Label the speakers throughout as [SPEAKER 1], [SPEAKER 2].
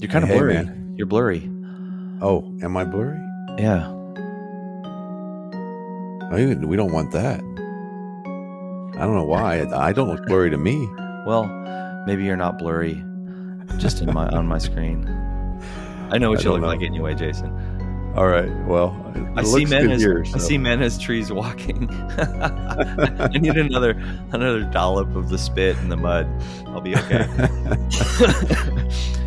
[SPEAKER 1] You're kind of
[SPEAKER 2] Hey,
[SPEAKER 1] blurry.
[SPEAKER 2] man.
[SPEAKER 1] You're blurry.
[SPEAKER 2] Oh, am I blurry?
[SPEAKER 1] Yeah.
[SPEAKER 2] I- We don't want that. I don't know why. I don't look blurry to me.
[SPEAKER 1] Well, maybe you're not blurry, just in my on my screen. I know what
[SPEAKER 2] I
[SPEAKER 1] you look
[SPEAKER 2] know.
[SPEAKER 1] like anyway, Jason.
[SPEAKER 2] All right. Well,
[SPEAKER 1] I see men as
[SPEAKER 2] here,
[SPEAKER 1] I see men as trees walking. I need another another dollop of the spit in the mud. I'll be okay.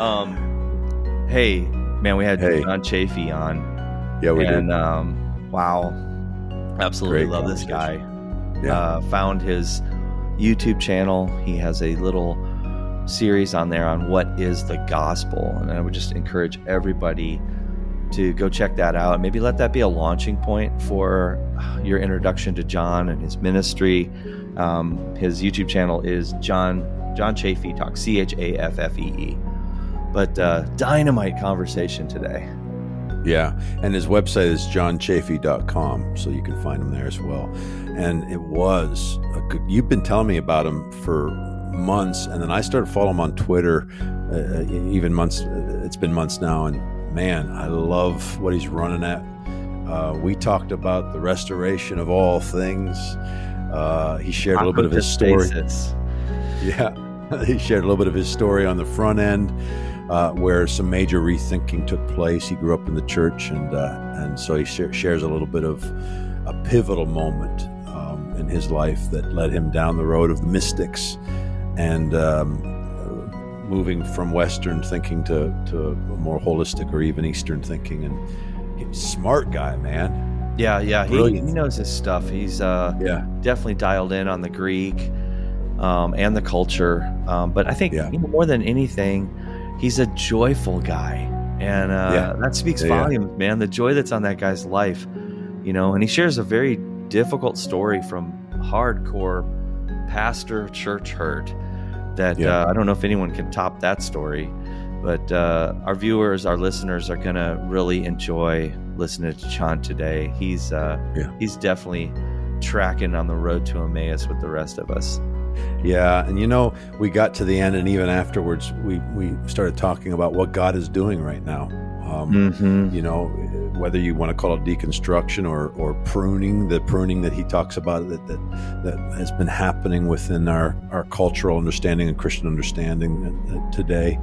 [SPEAKER 1] um, hey, man, we had
[SPEAKER 2] Hey.
[SPEAKER 1] John Chaffee on,
[SPEAKER 2] yeah, we
[SPEAKER 1] and
[SPEAKER 2] did.
[SPEAKER 1] um, wow, absolutely
[SPEAKER 2] Great
[SPEAKER 1] love this guy.
[SPEAKER 2] Yeah.
[SPEAKER 1] Uh, found his YouTube channel. He has a little series on there on what is the gospel, and I would just encourage everybody to go check that out. Maybe let that be a launching point for your introduction to John and his ministry. Um, his YouTube channel is John John Chaffee Talk C H A F F E E. But uh, dynamite conversation today.
[SPEAKER 2] Yeah, and his website is johnchaffee.com, so you can find him there as well. And it was a good. You've been telling me about him for months, and then I started following him on Twitter. Uh, even months. It's been months now, and man, I love what he's running at. Uh, we talked about the restoration of all things. Uh, he shared a little bit of his story. Yeah, he shared a little bit of his story on the front end, uh, where some major rethinking took place. He grew up in the church, and uh, and so he sh- shares a little bit of a pivotal moment um, in his life that led him down the road of the mystics, and um, moving from Western thinking to to more holistic or even Eastern thinking. And he's a smart guy, man.
[SPEAKER 1] Yeah, yeah, he, he knows his stuff. He's uh,
[SPEAKER 2] Yeah,
[SPEAKER 1] definitely dialed in on the Greek um, and the culture. Um, but I think
[SPEAKER 2] Yeah.
[SPEAKER 1] you know, more than anything, he's a joyful guy, and uh,
[SPEAKER 2] Yeah.
[SPEAKER 1] that speaks
[SPEAKER 2] Yeah,
[SPEAKER 1] volumes, man. The joy that's on that guy's life, you know. And he shares a very difficult story from hardcore pastor church hurt. That uh, I don't know if anyone can top that story, but uh, our viewers, our listeners, are gonna really enjoy listening to John today. He's uh,
[SPEAKER 2] Yeah.
[SPEAKER 1] he's definitely tracking on the road to Emmaus with the rest of us.
[SPEAKER 2] Yeah, and you know, we got to the end, and even afterwards, we we started talking about what God is doing right now. Um,
[SPEAKER 1] Mm-hmm.
[SPEAKER 2] You know, whether you want to call it deconstruction or or pruning, the pruning that he talks about that that, that has been happening within our our cultural understanding and Christian understanding uh, today,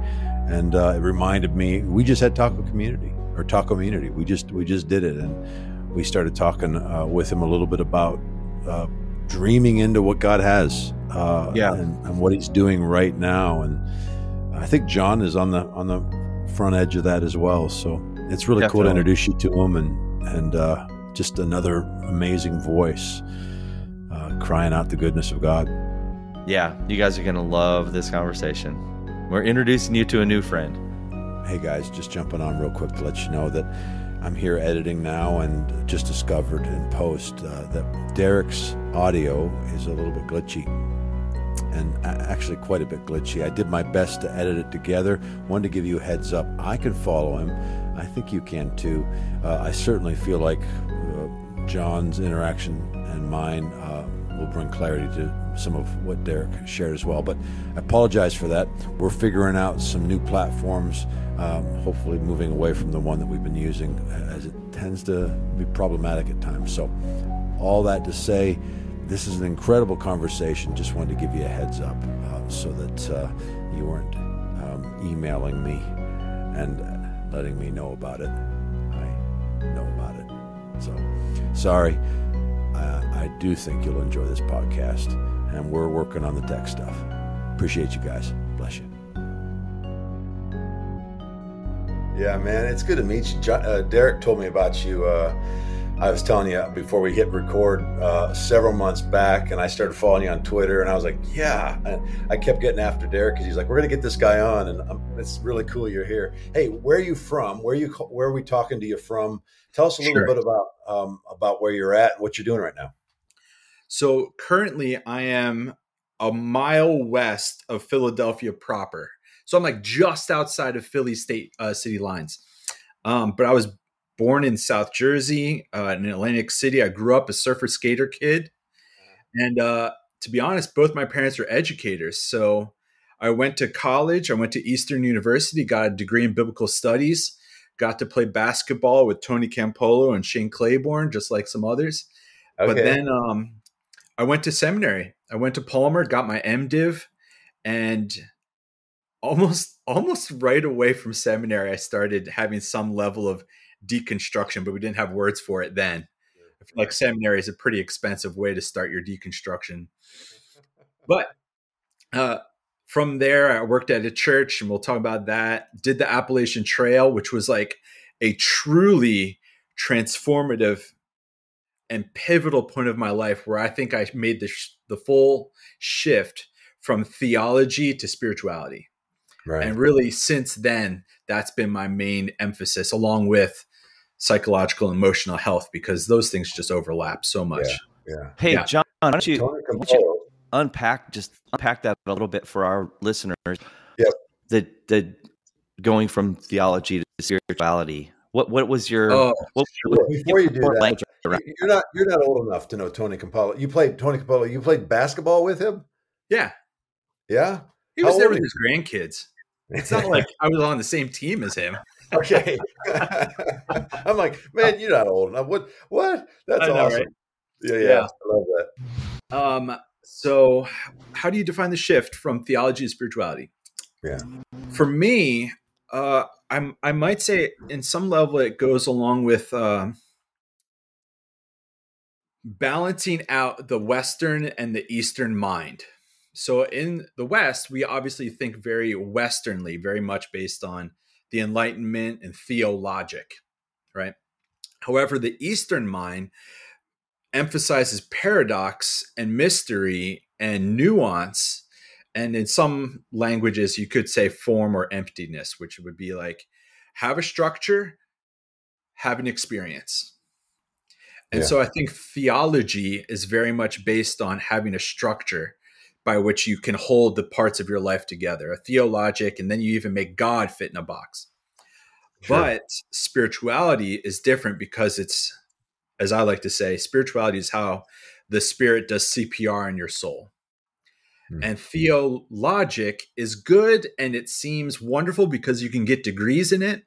[SPEAKER 2] and uh, it reminded me we just had taco community or taco community. We just we just did it, and we started talking uh, with him a little bit about. Uh, dreaming into what God has, uh,
[SPEAKER 1] Yeah.
[SPEAKER 2] and, and what He's doing right now. And I think John is on the on the front edge of that as well. So it's really cool to introduce you to him, and and uh, just another amazing voice uh, crying out the goodness of God.
[SPEAKER 1] Yeah, you guys are gonna love this conversation. We're introducing you to a new friend.
[SPEAKER 2] Hey guys, just jumping on real quick to let you know that I'm here editing now and just discovered in post uh, that Derek's audio is a little bit glitchy. And actually, quite a bit glitchy. I did my best to edit it together. Wanted to give you a heads up. I can follow him. I think you can too. Uh, I certainly feel like uh, John's interaction and mine uh, will bring clarity to some of what Derek shared as well. But I apologize for that. We're figuring out some new platforms, um, hopefully moving away from the one that we've been using, as it tends to be problematic at times. So, all that to say, this is an incredible conversation. Just wanted to give you a heads up uh, so that uh, you weren't um, emailing me and letting me know about it. I know about it. So, sorry. I do think you'll enjoy this podcast, and we're working on the tech stuff. Appreciate you guys. Bless you. Yeah, man, it's good to meet you. John, uh, Derek told me about you. Uh, I was telling you before we hit record uh, several months back, and I started following you on Twitter, and I was like, "Yeah." And I kept getting after Derek because he's like, "We're gonna get this guy on," and um, it's really cool you're here. Hey, where are you from? Where are you? Where are we talking to you from? Tell us a little
[SPEAKER 3] Sure.
[SPEAKER 2] bit about um, about where you're at and what you're doing right now.
[SPEAKER 3] So currently, I am a mile west of Philadelphia proper. So I'm like just outside of Philly state uh, city lines. Um, but I was born in South Jersey, uh, in Atlantic City. I grew up a surfer skater kid, and uh, to be honest, both my parents are educators. So I went to college. I went to Eastern University, got a degree in biblical studies, got to play basketball with Tony Campolo and Shane Claiborne, just like some others. Okay. But then um, I went to seminary. I went to Palmer, got my MDiv, and almost almost right away from seminary, I started having some level of deconstruction, but we didn't have words for it then. like seminary is a pretty expensive way to start your deconstruction. But uh, from there, I worked at a church, and we'll talk about that. Did the Appalachian Trail, which was like a truly transformative and pivotal point of my life where I think I made the, sh- the full shift from theology to spirituality. Right. And really, since then, that's been my main emphasis, along with psychological and emotional health, because those things just overlap so much.
[SPEAKER 1] Yeah. yeah. Hey, yeah. John, why don't, you, why don't you unpack just unpack that a little bit for our listeners?
[SPEAKER 2] Yep.
[SPEAKER 1] The the going from theology to spirituality. What what was your oh, what,
[SPEAKER 2] sure. before you do that? You're not you're not old enough to know Tony Campolo. You played Tony Campolo. You played basketball with him.
[SPEAKER 3] Yeah.
[SPEAKER 2] Yeah.
[SPEAKER 3] He was there with his grandkids. It's not like I was on the same team as him.
[SPEAKER 2] okay. I'm like, man, you're not old enough. What? What? That's know, awesome. Right? Yeah, yeah, yeah, I love
[SPEAKER 3] that. Um. So, how do you define the shift from theology to spirituality?
[SPEAKER 2] Yeah.
[SPEAKER 3] For me, uh, I'm I might say in some level it goes along with uh, balancing out the Western and the Eastern mind. So in the West, we obviously think very Westernly, very much based on the Enlightenment and theologic, right? However, the Eastern mind emphasizes paradox and mystery and nuance. And in some languages, you could say form or emptiness, which would be like have a structure, have an experience. And yeah. so I think theology is very much based on having a structure by which you can hold the parts of your life together, a theologic, and then you even make God fit in a box. Sure. But spirituality is different because it's, as I like to say, spirituality is how the spirit does CPR in your soul. Hmm. And theologic is good and it seems wonderful because you can get degrees in it.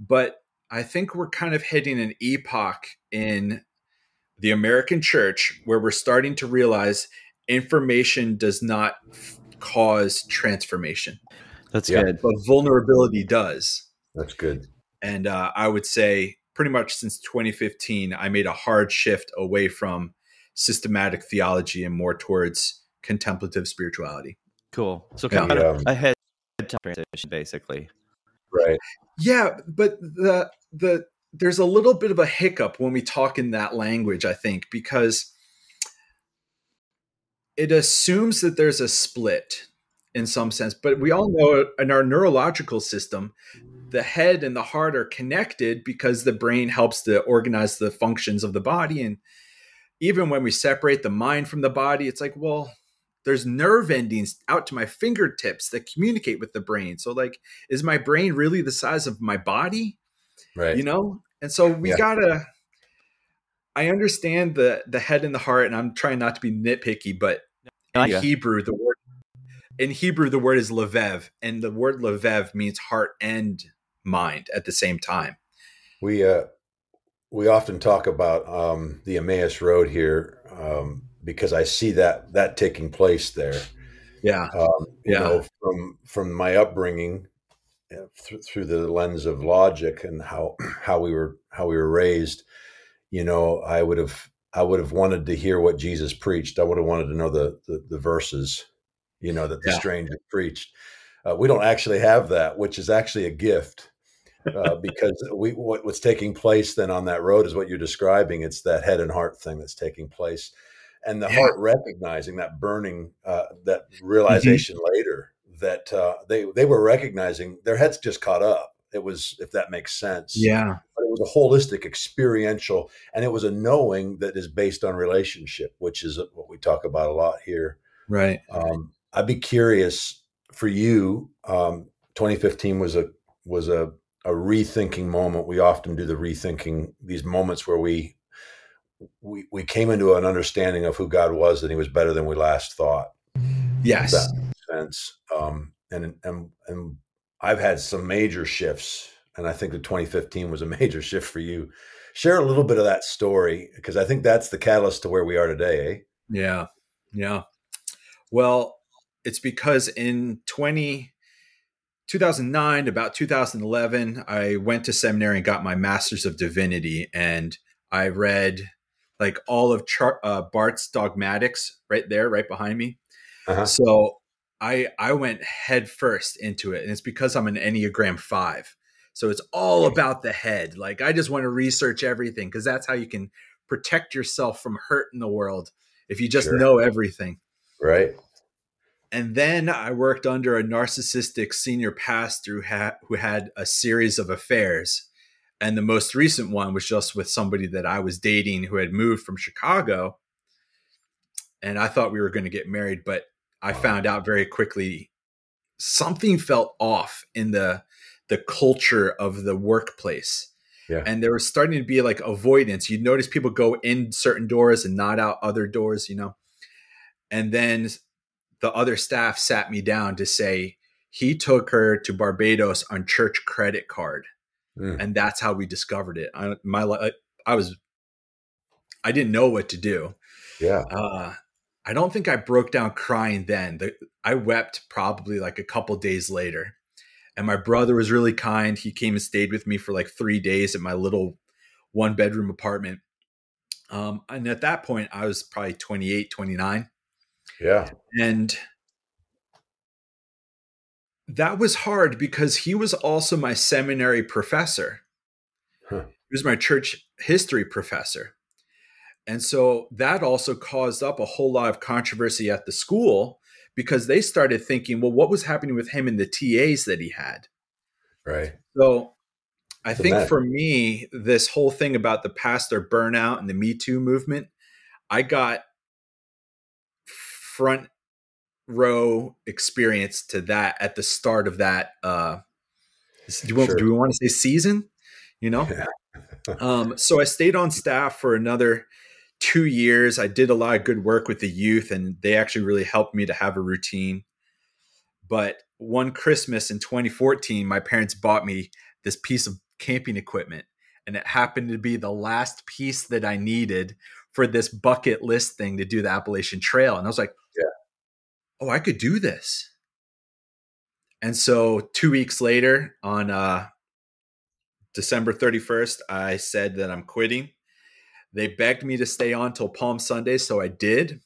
[SPEAKER 3] But I think we're kind of hitting an epoch in the American church where we're starting to realize information does not f- cause transformation.
[SPEAKER 1] That's yeah. good.
[SPEAKER 3] But vulnerability does.
[SPEAKER 2] That's good.
[SPEAKER 3] And uh, I would say pretty much since 2015, I made a hard shift away from systematic theology and more towards contemplative spirituality.
[SPEAKER 1] Cool. So kind yeah. of a head transition, basically.
[SPEAKER 2] Right.
[SPEAKER 3] Yeah, but the the there's a little bit of a hiccup when we talk in that language, I think, because it assumes that there's a split in some sense, but we all know in our neurological system, the head and the heart are connected because the brain helps to organize the functions of the body. And even when we separate the mind from the body, it's like, well, there's nerve endings out to my fingertips that communicate with the brain. So, like, is my brain really the size of my body?
[SPEAKER 2] Right.
[SPEAKER 3] You know? And so we yeah. gotta I understand the the head and the heart, and I'm trying not to be nitpicky, but in yeah. Hebrew the word in Hebrew the word is levev, and the word levev means heart and mind at the same time.
[SPEAKER 2] We uh we often talk about um, the Emmaus Road here um, because I see that that taking place there.
[SPEAKER 3] Yeah,
[SPEAKER 2] um, you yeah. know, from from my upbringing uh, th- through the lens of logic and how how we were how we were raised you know, I would have I would have wanted to hear what Jesus preached. I would have wanted to know the the, the verses, you know, that the yeah. stranger preached. Uh, we don't actually have that, which is actually a gift. Uh, because we what, what's taking place then on that road is what you're describing. It's that head and heart thing that's taking place, and the yeah. heart recognizing that burning, uh, that mm-hmm. realization mm-hmm. later that uh, they they were recognizing their heads just caught up it was, if that makes sense.
[SPEAKER 3] Yeah.
[SPEAKER 2] But it was a holistic, experiential, and it was a knowing that is based on relationship, which is what we talk about a lot here.
[SPEAKER 3] Right.
[SPEAKER 2] Um, I'd be curious for you. Um, 2015 was a was a a rethinking moment. We often do the rethinking these moments where we we we came into an understanding of who God was and He was better than we last thought.
[SPEAKER 3] Yes.
[SPEAKER 2] That sense. Um, and and and I've had some major shifts, and I think the 2015 was a major shift for you. Share a little bit of that story because I think that's the catalyst to where we are today. Eh?
[SPEAKER 3] Yeah, yeah. Well, it's because in 20, 2009, about 2011, I went to seminary and got my master's of divinity, and I read like all of Char- uh, Barth's dogmatics right there, right behind me. Uh-huh. So I I went head first into it, and it's because I'm an Enneagram Five. So it's all about the head. Like I just want to research everything because that's how you can protect yourself from hurt in the world if you just sure. know everything.
[SPEAKER 2] Right.
[SPEAKER 3] And then I worked under a narcissistic senior pastor who had, who had a series of affairs. And the most recent one was just with somebody that I was dating who had moved from Chicago. And I thought we were going to get married, but I found out very quickly something felt off in the the culture of the workplace. Yeah. And there was starting to be like avoidance. You'd notice people go in certain doors and not out other doors, you know. And then the other staff sat me down to say he took her to Barbados on church credit card. Mm. And that's how we discovered it. I, my I was I didn't know what to do.
[SPEAKER 2] Yeah.
[SPEAKER 3] Uh, I don't think I broke down crying then. The, I wept probably like a couple days later. And my brother was really kind. He came and stayed with me for like three days at my little one bedroom apartment. Um, and at that point, I was probably 28, 29.
[SPEAKER 2] Yeah.
[SPEAKER 3] And that was hard because he was also my seminary professor. Huh. He was my church history professor. And so that also caused up a whole lot of controversy at the school because they started thinking, well, what was happening with him and the TAs that he had?
[SPEAKER 2] Right.
[SPEAKER 3] So I think for me, this whole thing about the pastor burnout and the Me Too movement, I got front row experience to that at the start of that. Uh, do, want, sure. do we want to say season? You know? Yeah. um, so I stayed on staff for another two years. I did a lot of good work with the youth, and they actually really helped me to have a routine. But one Christmas in 2014, my parents bought me this piece of camping equipment, and it happened to be the last piece that I needed for this bucket list thing to do the Appalachian Trail. And I was like, yeah. oh, I could do this. And so two weeks later, on uh, December 31st, I said that I'm quitting. They begged me to stay on till Palm Sunday, so I did.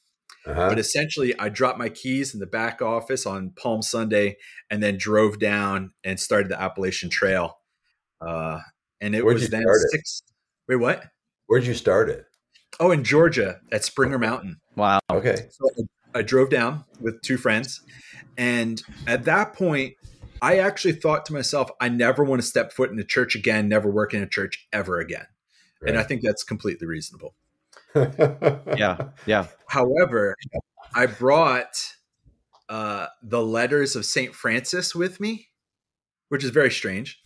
[SPEAKER 3] Uh-huh. But essentially, I dropped my keys in the back office on Palm Sunday and then drove down and started the Appalachian Trail. Uh, and it Where'd was then six. It? Wait, what?
[SPEAKER 2] Where'd you start it?
[SPEAKER 3] Oh, in Georgia at Springer Mountain.
[SPEAKER 1] Wow.
[SPEAKER 2] Okay.
[SPEAKER 3] So I, I drove down with two friends. And at that point, I actually thought to myself, I never want to step foot in a church again, never work in a church ever again. Right. And I think that's completely reasonable.
[SPEAKER 1] yeah. Yeah.
[SPEAKER 3] However, I brought uh, the letters of St. Francis with me, which is very strange.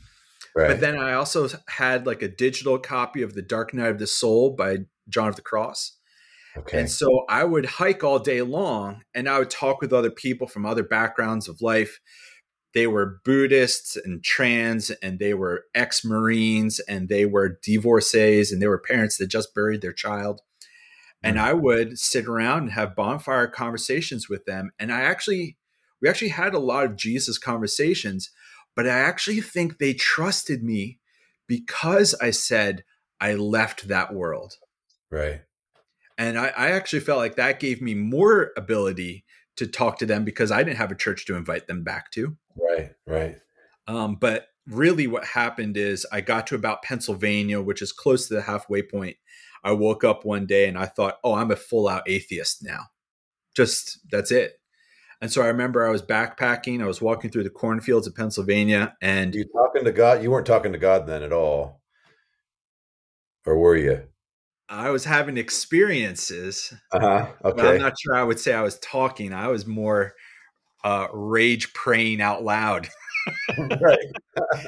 [SPEAKER 3] Right. But then I also had like a digital copy of The Dark Night of the Soul by John of the Cross. Okay. And so I would hike all day long and I would talk with other people from other backgrounds of life they were Buddhists and trans, and they were ex Marines, and they were divorcees, and they were parents that just buried their child. And mm. I would sit around and have bonfire conversations with them. And I actually, we actually had a lot of Jesus conversations, but I actually think they trusted me because I said I left that world.
[SPEAKER 2] Right.
[SPEAKER 3] And I, I actually felt like that gave me more ability to talk to them because I didn't have a church to invite them back to.
[SPEAKER 2] Right, right.
[SPEAKER 3] Um, but really, what happened is I got to about Pennsylvania, which is close to the halfway point. I woke up one day and I thought, oh, I'm a full out atheist now. Just that's it. And so I remember I was backpacking. I was walking through the cornfields of Pennsylvania, and
[SPEAKER 2] you talking to God? You weren't talking to God then at all, or were you?
[SPEAKER 3] I was having experiences.
[SPEAKER 2] Uh huh. Okay.
[SPEAKER 3] I'm not sure I would say I was talking. I was more uh, rage praying out loud. right.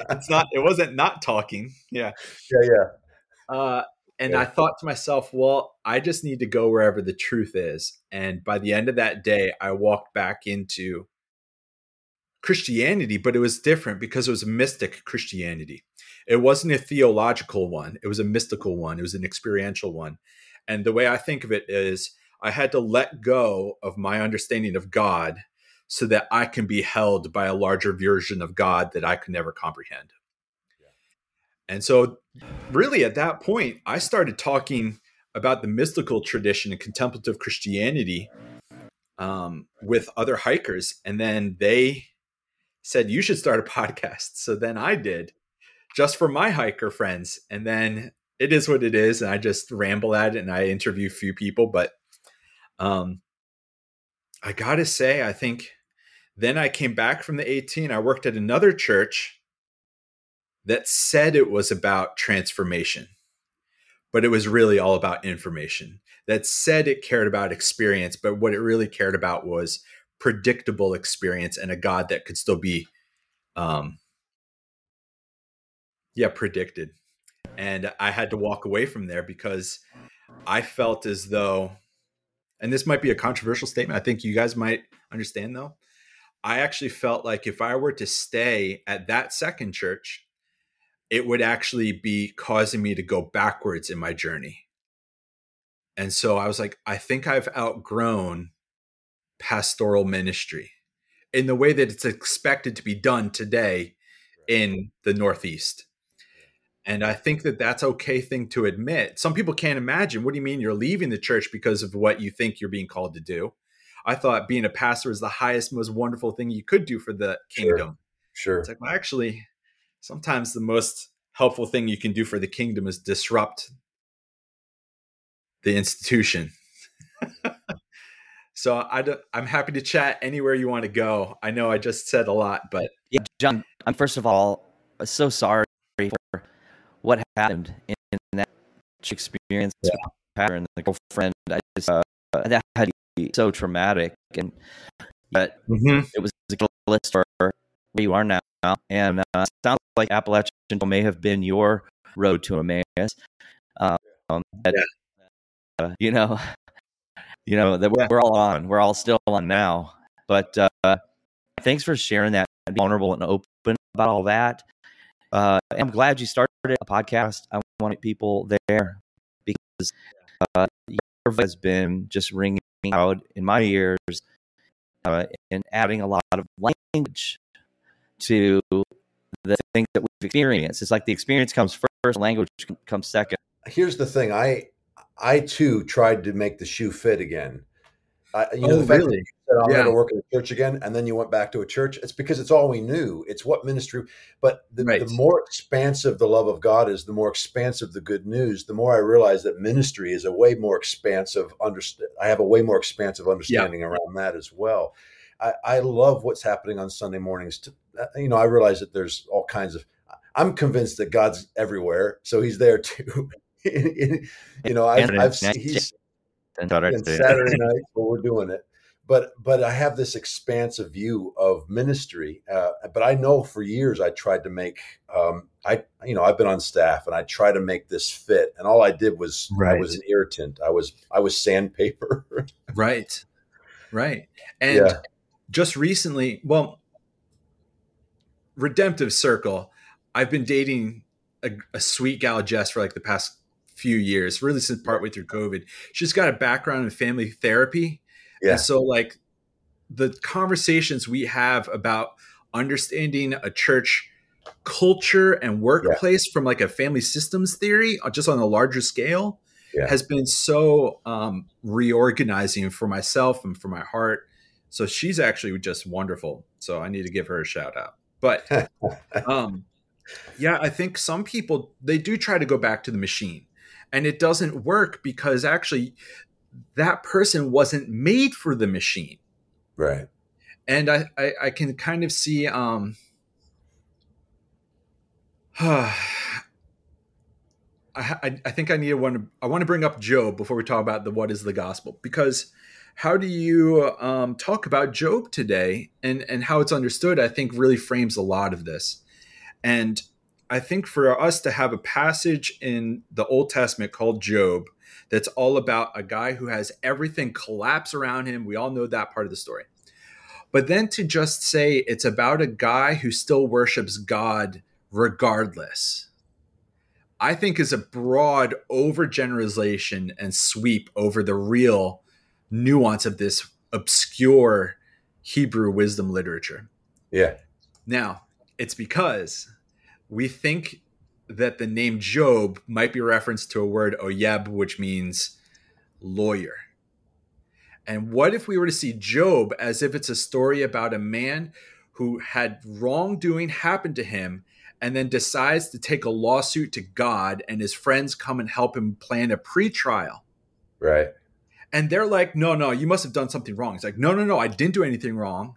[SPEAKER 3] it's not. It wasn't not talking. Yeah.
[SPEAKER 2] Yeah. Yeah.
[SPEAKER 3] Uh, and yeah. I thought to myself, well, I just need to go wherever the truth is. And by the end of that day, I walked back into Christianity, but it was different because it was a mystic Christianity. It wasn't a theological one, it was a mystical one, it was an experiential one. And the way I think of it is I had to let go of my understanding of God so that I can be held by a larger version of God that I could never comprehend. And so, really, at that point, I started talking about the mystical tradition and contemplative Christianity um, with other hikers. And then they said, You should start a podcast. So then I did just for my hiker friends. And then it is what it is. And I just ramble at it and I interview a few people. But um, I got to say, I think then I came back from the AT. I worked at another church that said it was about transformation, but it was really all about information. That said it cared about experience, but what it really cared about was predictable experience and a God that could still be, um, yeah, predicted. And I had to walk away from there because I felt as though, and this might be a controversial statement. I think you guys might understand though. I actually felt like if I were to stay at that second church, it would actually be causing me to go backwards in my journey. And so I was like, I think I've outgrown pastoral ministry in the way that it's expected to be done today in the Northeast. And I think that that's okay thing to admit. Some people can't imagine. What do you mean you're leaving the church because of what you think you're being called to do? I thought being a pastor is the highest, most wonderful thing you could do for the kingdom.
[SPEAKER 2] Sure. sure.
[SPEAKER 3] It's like, well, actually, sometimes the most helpful thing you can do for the kingdom is disrupt the institution. so I I'm happy to chat anywhere you want to go. I know I just said a lot, but
[SPEAKER 1] yeah, John. I'm first of all so sorry for what happened in, that experience yeah. pattern. The girlfriend, I just uh, that had to be so traumatic, and but mm-hmm. it was a list for where you are now and uh, sounds like Appalachian may have been your road to Emmaus. Um, that, uh, you know, you know that we're, we're, all on. We're all still on now. But uh, thanks for sharing that, vulnerable and open about all that. Uh, I'm glad you started a podcast. I want people there because uh, your voice has been just ringing out in my ears uh, and adding a lot of language to the things that we've experienced. It's like the experience comes first, language comes second.
[SPEAKER 2] Here's the thing: I, I too tried to make the shoe fit again. I, you
[SPEAKER 3] know,
[SPEAKER 2] oh,
[SPEAKER 3] the fact really?
[SPEAKER 2] Said, I'm yeah. going to work in a church again, and then you went back to a church. It's because it's all we knew. It's what ministry. But the, right. the more expansive the love of God is, the more expansive the good news. The more I realize that ministry is a way more expansive. Understand? I have a way more expansive understanding yeah. around that as well. I, I love what's happening on Sunday mornings. To, uh, you know, I realize that there's all kinds of. I'm convinced that God's everywhere, so He's there too. you know, I've, I've seen He's Saturday night but we're doing it, but but I have this expansive view of ministry. Uh, but I know for years I tried to make. Um, I you know I've been on staff and I try to make this fit, and all I did was right. I was an irritant. I was I was sandpaper.
[SPEAKER 3] right, right, and. Yeah just recently, well, redemptive circle. I've been dating a, a, sweet gal, Jess, for like the past few years, really since partway through COVID. She's got a background in family therapy. Yeah. And so, like, the conversations we have about understanding a church culture and workplace yeah. from like a family systems theory, uh, just on a larger scale, yeah. has been so um, reorganizing for myself and for my heart so she's actually just wonderful. So I need to give her a shout out. But um, yeah, I think some people they do try to go back to the machine, and it doesn't work because actually that person wasn't made for the machine.
[SPEAKER 2] Right.
[SPEAKER 3] And I, I, I can kind of see um I, I, I think I need to want to I want to bring up Job before we talk about the what is the gospel because how do you um, talk about Job today and, and how it's understood? I think really frames a lot of this. And I think for us to have a passage in the Old Testament called Job that's all about a guy who has everything collapse around him, we all know that part of the story. But then to just say it's about a guy who still worships God regardless, I think is a broad overgeneralization and sweep over the real nuance of this obscure Hebrew wisdom literature.
[SPEAKER 2] Yeah.
[SPEAKER 3] Now, it's because we think that the name Job might be referenced to a word oyeb, which means lawyer. And what if we were to see Job as if it's a story about a man who had wrongdoing happen to him and then decides to take a lawsuit to God and his friends come and help him plan a pretrial?
[SPEAKER 2] Right.
[SPEAKER 3] And they're like, no, no, you must have done something wrong. It's like, no, no, no, I didn't do anything wrong.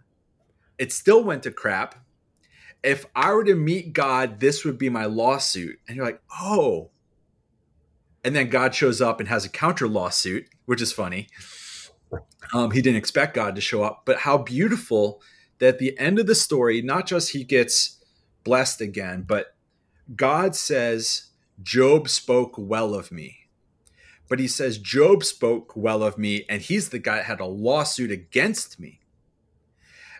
[SPEAKER 3] It still went to crap. If I were to meet God, this would be my lawsuit. And you're like, oh. And then God shows up and has a counter lawsuit, which is funny. Um, he didn't expect God to show up, but how beautiful that at the end of the story, not just he gets blessed again, but God says, Job spoke well of me but he says Job spoke well of me, and he's the guy that had a lawsuit against me.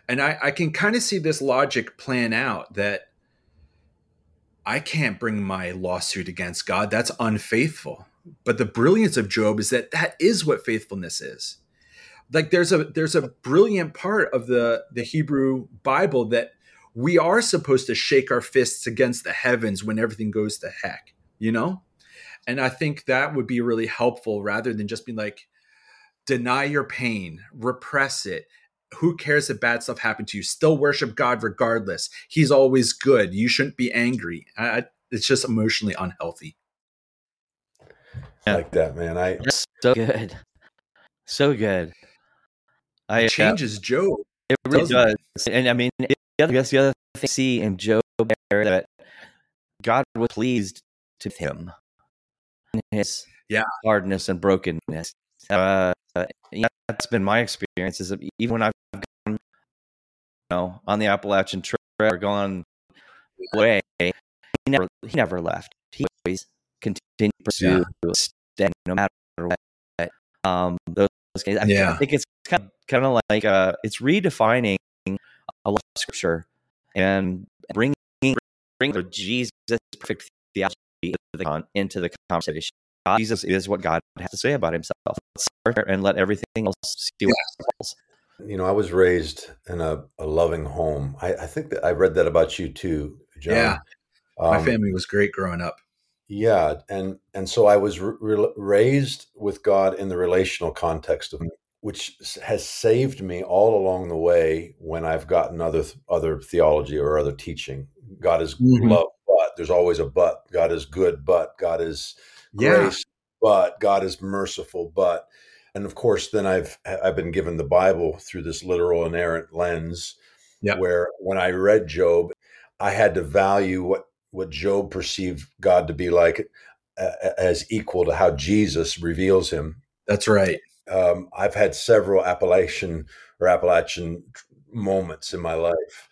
[SPEAKER 3] And I, I can kind of see this logic plan out that I can't bring my lawsuit against God. That's unfaithful. But the brilliance of Job is that that is what faithfulness is. Like there's a there's a brilliant part of the the Hebrew Bible that we are supposed to shake our fists against the heavens when everything goes to heck, you know? And I think that would be really helpful rather than just being like, deny your pain, repress it. Who cares if bad stuff happened to you? Still worship God regardless. He's always good. You shouldn't be angry. I, it's just emotionally unhealthy.
[SPEAKER 2] I like that, man. I
[SPEAKER 1] so good, so good.
[SPEAKER 3] I it changes uh, Job.
[SPEAKER 1] It really does, it? and I mean, it, I guess the other thing I see in Job that God was pleased to him his
[SPEAKER 3] yeah
[SPEAKER 1] hardness and brokenness. Uh, that's been my experience. Is even when I've gone, you know, on the Appalachian Trail or gone away, he never he never left. He always continued to pursue, yeah. stay, no matter what. Um, those guys, I,
[SPEAKER 3] yeah.
[SPEAKER 1] I think it's kind of, kind of like uh, it's redefining a lot of scripture and bringing bringing Jesus perfect theology into the conversation. Jesus is what God has to say about himself. and let everything else see
[SPEAKER 2] what You know, I was raised in a, a loving home. I, I, think that I read that about you too, John.
[SPEAKER 3] Yeah. Um, My family was great growing up.
[SPEAKER 2] Yeah, and and so I was re- raised with God in the relational context of which has saved me all along the way when I've gotten other other theology or other teaching. God is mm-hmm. love, but there's always a but. God is good, but God is grace, yeah. but God is merciful, but and of course then I've I've been given the Bible through this literal inerrant lens
[SPEAKER 3] yeah.
[SPEAKER 2] where when I read Job, I had to value what what Job perceived God to be like uh, as equal to how Jesus reveals him.
[SPEAKER 3] That's right.
[SPEAKER 2] Um, I've had several Appalachian or Appalachian moments in my life,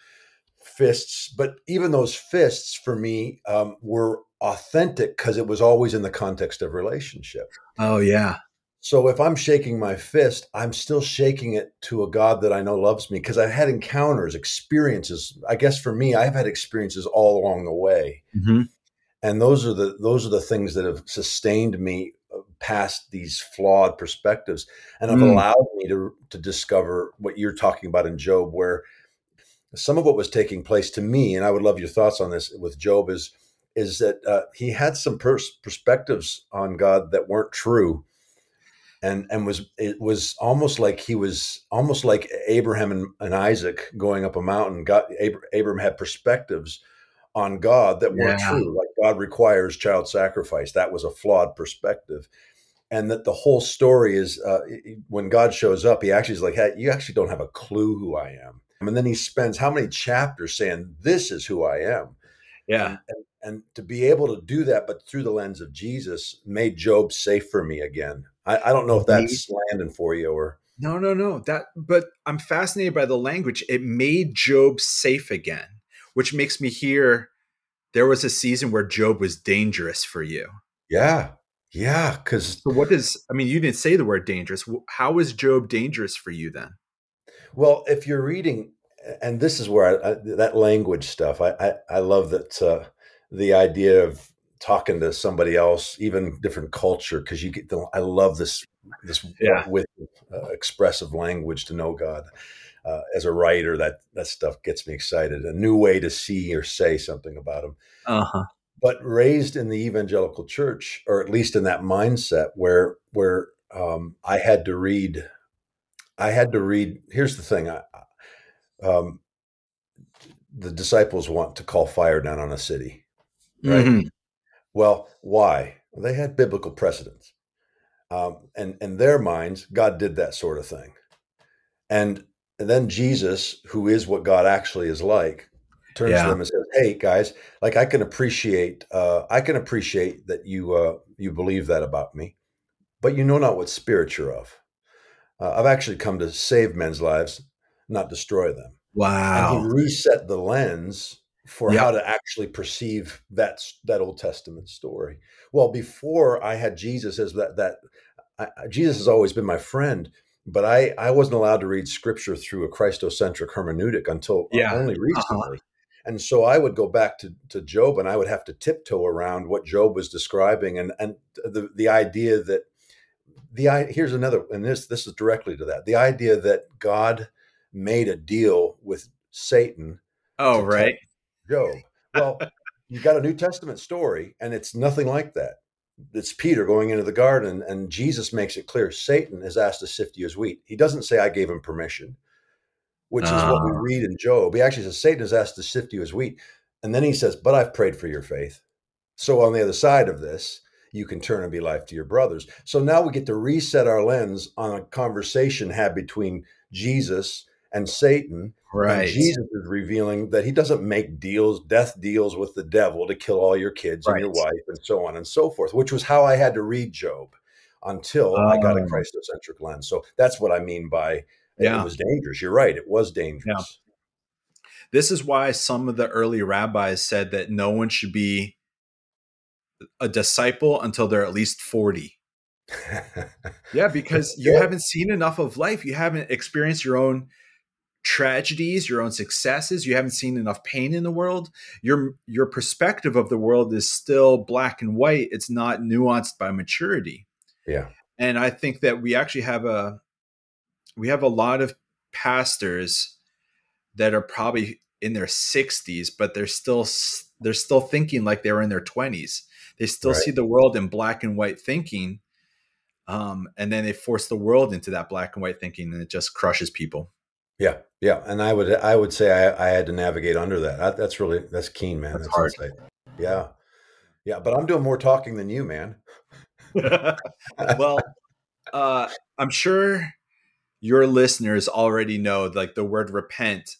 [SPEAKER 2] fists, but even those fists for me um, were authentic because it was always in the context of relationship.
[SPEAKER 3] Oh, yeah.
[SPEAKER 2] So if I'm shaking my fist, I'm still shaking it to a God that I know loves me because I've had encounters, experiences. I guess for me, I've had experiences all along the way.
[SPEAKER 3] Mm-hmm.
[SPEAKER 2] And those are the those are the things that have sustained me uh, past these flawed perspectives and have mm. allowed me to to discover what you're talking about in Job where some of what was taking place to me and I would love your thoughts on this with Job is is that uh, he had some pers- perspectives on God that weren't true, and and was it was almost like he was almost like Abraham and, and Isaac going up a mountain. God, Ab- Abraham had perspectives on God that weren't yeah. true. Like God requires child sacrifice. That was a flawed perspective. And that the whole story is uh, when God shows up, he actually is like, hey, you actually don't have a clue who I am. And then he spends how many chapters saying, this is who I am.
[SPEAKER 3] Yeah.
[SPEAKER 2] And, and to be able to do that, but through the lens of Jesus, made Job safe for me again. I, I don't know if that's landing for you or
[SPEAKER 3] no, no, no. That, but I'm fascinated by the language. It made Job safe again, which makes me hear there was a season where Job was dangerous for you.
[SPEAKER 2] Yeah, yeah. Because
[SPEAKER 3] so what does I mean? You didn't say the word dangerous. How is Job dangerous for you then?
[SPEAKER 2] Well, if you're reading, and this is where I, I, that language stuff, I, I, I love that uh, the idea of talking to somebody else, even different culture, because you get the, I love this this
[SPEAKER 3] Yeah.
[SPEAKER 2] with uh, expressive language to know God. Uh, as a writer, that that stuff gets me excited. A new way to see or say something about Him.
[SPEAKER 3] Uh huh.
[SPEAKER 2] But raised in the evangelical church, or at least in that mindset, where where um, I had to read, I had to read. Here's the thing: I, um, the disciples want to call fire down on a city. Right.
[SPEAKER 3] Mhm.
[SPEAKER 2] Well, why? Well, they had biblical precedents. Um, and in their minds, God did that sort of thing. And, and then Jesus, who is what God actually is like, turns
[SPEAKER 3] Yeah.
[SPEAKER 2] to them and says, "Hey guys, like I can appreciate, uh, I can appreciate that you uh, you believe that about me, but you know not what spirit you're of. Uh, I've actually come to save men's lives, not destroy them."
[SPEAKER 3] Wow.
[SPEAKER 2] and he reset the lens for
[SPEAKER 3] Yep.
[SPEAKER 2] how to actually perceive that that Old Testament story. Well, before I had Jesus as that that I, Jesus has always been my friend, but I I wasn't allowed to read Scripture through a Christocentric hermeneutic until
[SPEAKER 3] Yeah. Uh-huh.
[SPEAKER 2] only recently. And so I would go back to, to Job and I would have to tiptoe around what Job was describing and and the the idea that the i here's another and this this is directly to that the idea that God made a deal with Satan
[SPEAKER 3] oh, right.
[SPEAKER 2] Job. Well, you got a New Testament story, and it's nothing like that. It's Peter going into the garden, and Jesus makes it clear Satan has asked to sift you as wheat. He doesn't say, I gave him permission, which is what we
[SPEAKER 3] Ah.
[SPEAKER 2] read in Job. He actually says, Satan has asked to sift you as wheat. And then he says, But I've prayed for your faith. So on the other side of this, you can turn and be life to your brothers. So now we get to reset our lens on a conversation had between Jesus and Satan.
[SPEAKER 3] Right.
[SPEAKER 2] And Jesus is revealing that he doesn't make deals, death deals with the devil to kill all your kids and your wife and so on and so forth, which was how I had to read Job until I got a
[SPEAKER 3] Oh.
[SPEAKER 2] Christocentric lens. So that's what I mean by
[SPEAKER 3] Yeah.
[SPEAKER 2] it was dangerous. You're right. It was dangerous.
[SPEAKER 3] This is why some of the early rabbis said that no one should be a disciple until they're at least 40. Yeah, because you
[SPEAKER 2] Yeah.
[SPEAKER 3] haven't seen enough of life. You haven't experienced your own tragedies, your own successes. You haven't seen enough pain in the world. Your your perspective of the world is still black and white. It's not nuanced by maturity.
[SPEAKER 2] yeah.
[SPEAKER 3] And I think that we actually have a we have a lot of pastors that are probably in their 60s, but they're still they're still thinking like they were in their 20s. They still
[SPEAKER 2] Right.
[SPEAKER 3] see the world in black and white thinking. Um, and then they force the world into that black and white thinking, and it just crushes people.
[SPEAKER 2] Yeah. Yeah. And I would I would say I, I had to navigate under that. That- That's really that's keen, man.
[SPEAKER 3] That's
[SPEAKER 2] That's,
[SPEAKER 3] hard.
[SPEAKER 2] insight. Yeah. Yeah. But I'm doing more talking than you, man.
[SPEAKER 3] well, uh, I'm sure your listeners already know like the word repent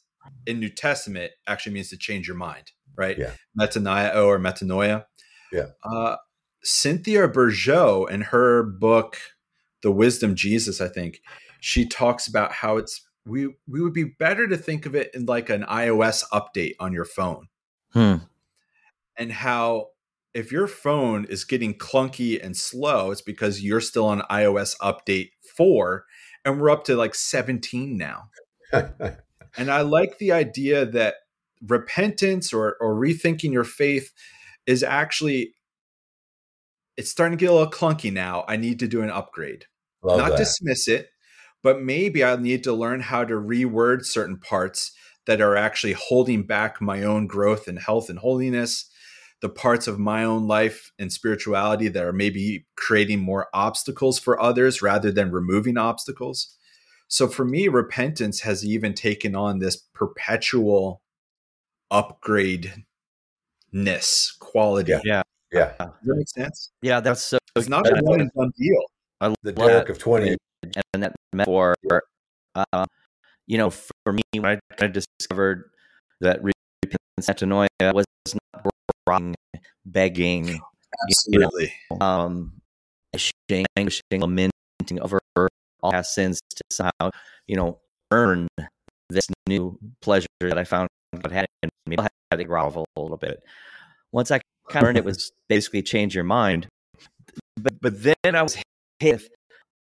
[SPEAKER 3] in New Testament actually means to change your mind, right?
[SPEAKER 2] Yeah.
[SPEAKER 3] Metanoia or metanoia.
[SPEAKER 2] Yeah.
[SPEAKER 3] Uh, Cynthia Bourgeault in her book, The Wisdom Jesus, I think, she talks about how it's we we would be better to think of it in like an iOS update on your phone
[SPEAKER 1] Hmm.
[SPEAKER 3] and how if your phone is getting clunky and slow, it's because you're still on iOS update 4 and we're up to like 17 now. And I like the idea that repentance or or rethinking your faith is actually it's starting to get a little clunky now. I need to do an upgrade.
[SPEAKER 2] Love
[SPEAKER 3] Not
[SPEAKER 2] that.
[SPEAKER 3] dismiss it, but maybe I need to learn how to reword certain parts that are actually holding back my own growth and health and holiness, the parts of my own life and spirituality that are maybe creating more obstacles for others rather than removing obstacles. So for me, repentance has even taken on this perpetual upgrade ness quality.
[SPEAKER 2] Yeah.
[SPEAKER 1] Yeah.
[SPEAKER 2] yeah.
[SPEAKER 3] Does that make sense?
[SPEAKER 1] Yeah, that's so.
[SPEAKER 3] It's not a one and done deal.
[SPEAKER 1] I
[SPEAKER 2] The
[SPEAKER 1] love
[SPEAKER 2] Derek
[SPEAKER 1] that.
[SPEAKER 2] of 20.
[SPEAKER 1] And that metaphor, uh, you know, for me, when I kind of discovered that repentance was not wrong, begging, you know,
[SPEAKER 3] Absolutely.
[SPEAKER 1] um, wishing, anguishing, lamenting over all past sins to somehow, you know, earn this new pleasure that I found God had in me. I had to grovel a little bit. Once I kind of learned it was basically change your mind. But, but then I was hit with,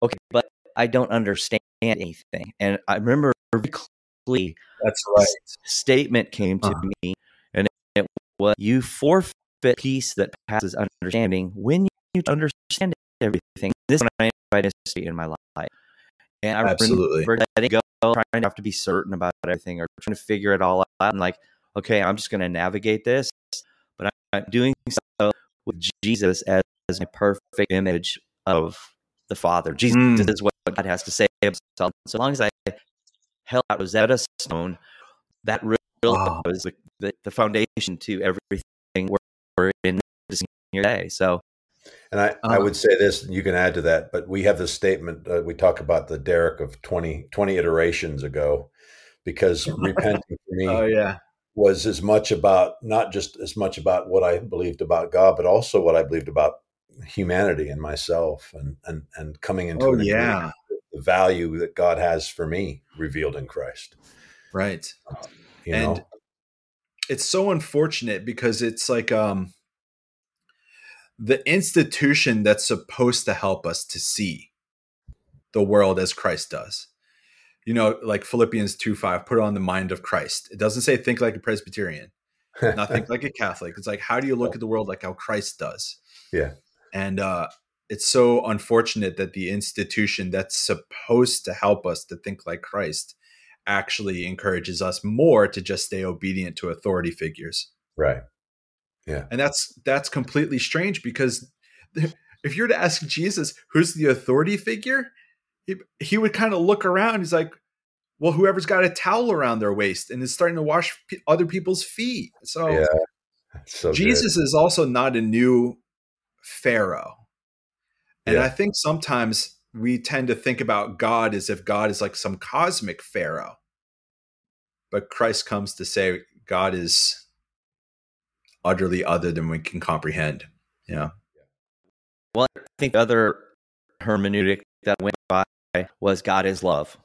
[SPEAKER 1] okay, but I don't understand anything. And I remember clearly
[SPEAKER 3] That's right.
[SPEAKER 1] statement came to
[SPEAKER 3] Uh-huh.
[SPEAKER 1] me, and it was you forfeit peace that passes understanding when you understand everything. This is when I invited history in my life. And I
[SPEAKER 3] Absolutely.
[SPEAKER 1] remember letting go, trying to have to be certain about everything or trying to figure it all out. And like, okay, I'm just going to navigate this, but I'm- I'm doing so with Jesus as, as my perfect image of the Father. Jesus
[SPEAKER 3] Mm.
[SPEAKER 1] is what God has to say of himself. So long as I held out Rosetta Stone, that really
[SPEAKER 3] Wow.
[SPEAKER 1] was the, the, the foundation to everything we're, we're in this here today. So
[SPEAKER 2] And I, I
[SPEAKER 3] Uh,
[SPEAKER 2] would say this, and you can add to that, but we have this statement. Uh, we talk about the Derek of 20, 20 iterations ago, because repenting for me
[SPEAKER 3] Oh yeah.
[SPEAKER 2] was as much about not just as much about what I believed about God, but also what I believed about humanity and myself, and and and coming into
[SPEAKER 3] Oh yeah.
[SPEAKER 2] the value that God has for me revealed in Christ.
[SPEAKER 3] Right.
[SPEAKER 2] You
[SPEAKER 3] And
[SPEAKER 2] know,
[SPEAKER 3] it's so unfortunate because it's like um the institution that's supposed to help us to see the world as Christ does. You know, like Philippians 2 5, put on the mind of Christ. It doesn't say think like a Presbyterian, not think like a Catholic. It's like, how do you look at the world like how Christ does?
[SPEAKER 2] Yeah.
[SPEAKER 3] And uh, it's so unfortunate that the institution that's supposed to help us to think like Christ actually encourages us more to just stay obedient to authority figures.
[SPEAKER 2] right. Yeah.
[SPEAKER 3] And that's that's completely strange because if you're to ask Jesus who's the authority figure, he, he would kind of look around. He's like, well, whoever's got a towel around their waist and is starting to wash pe- other people's feet. So
[SPEAKER 2] Yeah. So good.
[SPEAKER 3] Jesus is also not a new Pharaoh. And
[SPEAKER 2] Yeah.
[SPEAKER 3] I think sometimes we tend to think about God as if God is like some cosmic Pharaoh. But Christ comes to say God is utterly other than we can comprehend. Yeah.
[SPEAKER 1] Well, I think the other hermeneutic that went by was God is love.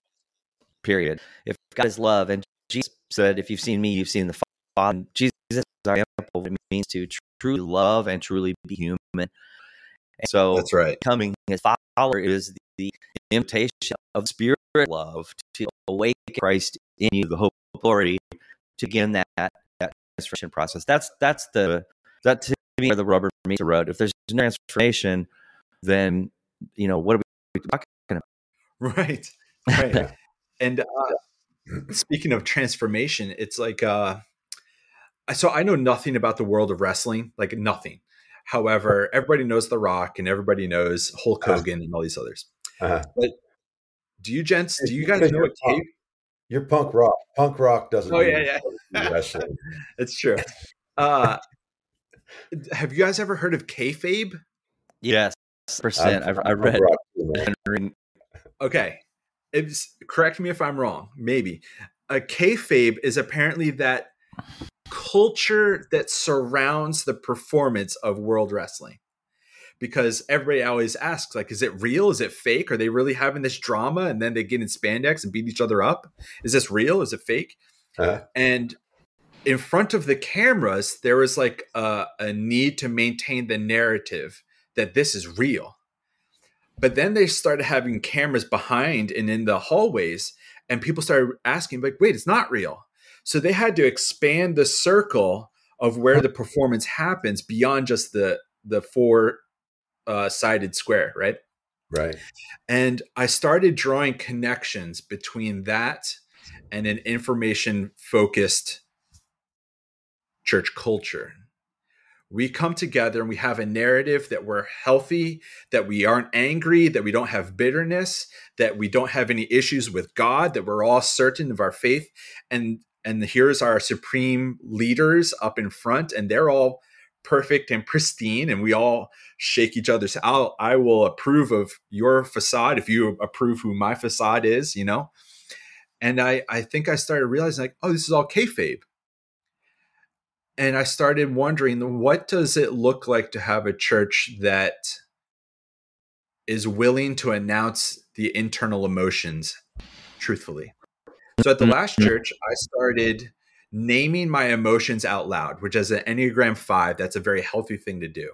[SPEAKER 1] Period. If God is love, and Jesus said, "If you've seen me, you've seen the Father." And Jesus is our example of what it means to truly love and truly be human. And so,
[SPEAKER 3] That's right.
[SPEAKER 1] Coming His follower is the invitation of spirit love to awaken Christ in you, the hope of glory, to begin that that transformation process. That's that's the that to me where the rubber meets the road. If there's no transformation, then you know what are we talking about?
[SPEAKER 3] Right. Right. and uh, speaking of transformation, it's like uh so I know nothing about the world of wrestling, like nothing. However, everybody knows The Rock and everybody knows Hulk Hogan and all these others.
[SPEAKER 2] Uh-huh.
[SPEAKER 3] Do you gents, do you guys know
[SPEAKER 2] you're
[SPEAKER 3] what
[SPEAKER 2] punk.
[SPEAKER 3] cave?
[SPEAKER 2] You're punk rock. Punk rock doesn't.
[SPEAKER 3] Oh, yeah, yeah.
[SPEAKER 2] wrestling.
[SPEAKER 3] It's true. Uh have you guys ever heard of kayfabe?
[SPEAKER 1] Yes, percent. I've, I
[SPEAKER 2] I'm
[SPEAKER 1] read.
[SPEAKER 2] rock too, man.
[SPEAKER 1] reading-
[SPEAKER 3] Okay. It's correct me if I'm wrong. Maybe a kayfabe is apparently that culture that surrounds the performance of world wrestling. Because everybody always asks, like, is it real? Is it fake? Are they really having this drama? And then they get in spandex and beat each other up. Is this real? Is it fake?
[SPEAKER 2] Uh-huh.
[SPEAKER 3] And in front of the cameras, there was like a, a need to maintain the narrative that this is real. But then they started having cameras behind and in the hallways, and people started asking, like, wait, it's not real. So they had to expand the circle of where the performance happens beyond just the the four uh, sided square, right?
[SPEAKER 2] Right.
[SPEAKER 3] And I started drawing connections between that and an information focused church culture. We come together and we have a narrative that we're healthy, that we aren't angry, that we don't have bitterness, that we don't have any issues with God, that we're all certain of our faith. And and here's our supreme leaders up in front, and they're all perfect and pristine, and we all shake each other's I'll, I will approve of your facade if you approve who my facade is, you know? And I, I think I started realizing like, oh, this is all kayfabe. And I started wondering, what does it look like to have a church that is willing to announce the internal emotions truthfully? So at the last church, I started naming my emotions out loud, which as an Enneagram 5, that's a very healthy thing to do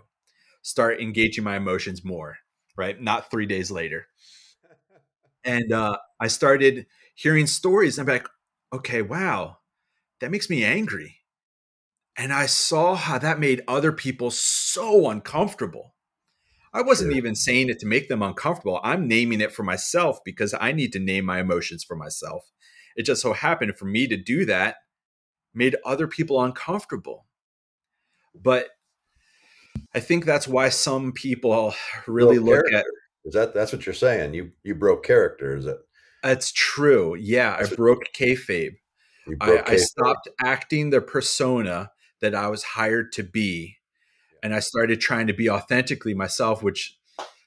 [SPEAKER 3] start engaging my emotions more, right? Not three days later. And uh, I started hearing stories and I'm like, okay, wow, that makes me angry. And I saw how that made other people so uncomfortable. I wasn't even saying it to make them uncomfortable. I'm naming it for myself because I need to name my emotions for myself. It just so happened for me to do that made other people uncomfortable. But I think that's why some people really look
[SPEAKER 2] character.
[SPEAKER 3] at
[SPEAKER 2] is that that's what you're saying? You you broke character, is it?
[SPEAKER 3] That's true. Yeah, I broke kayfabe. Broke I, I stopped acting the persona that I was hired to be, and I started trying to be authentically myself, which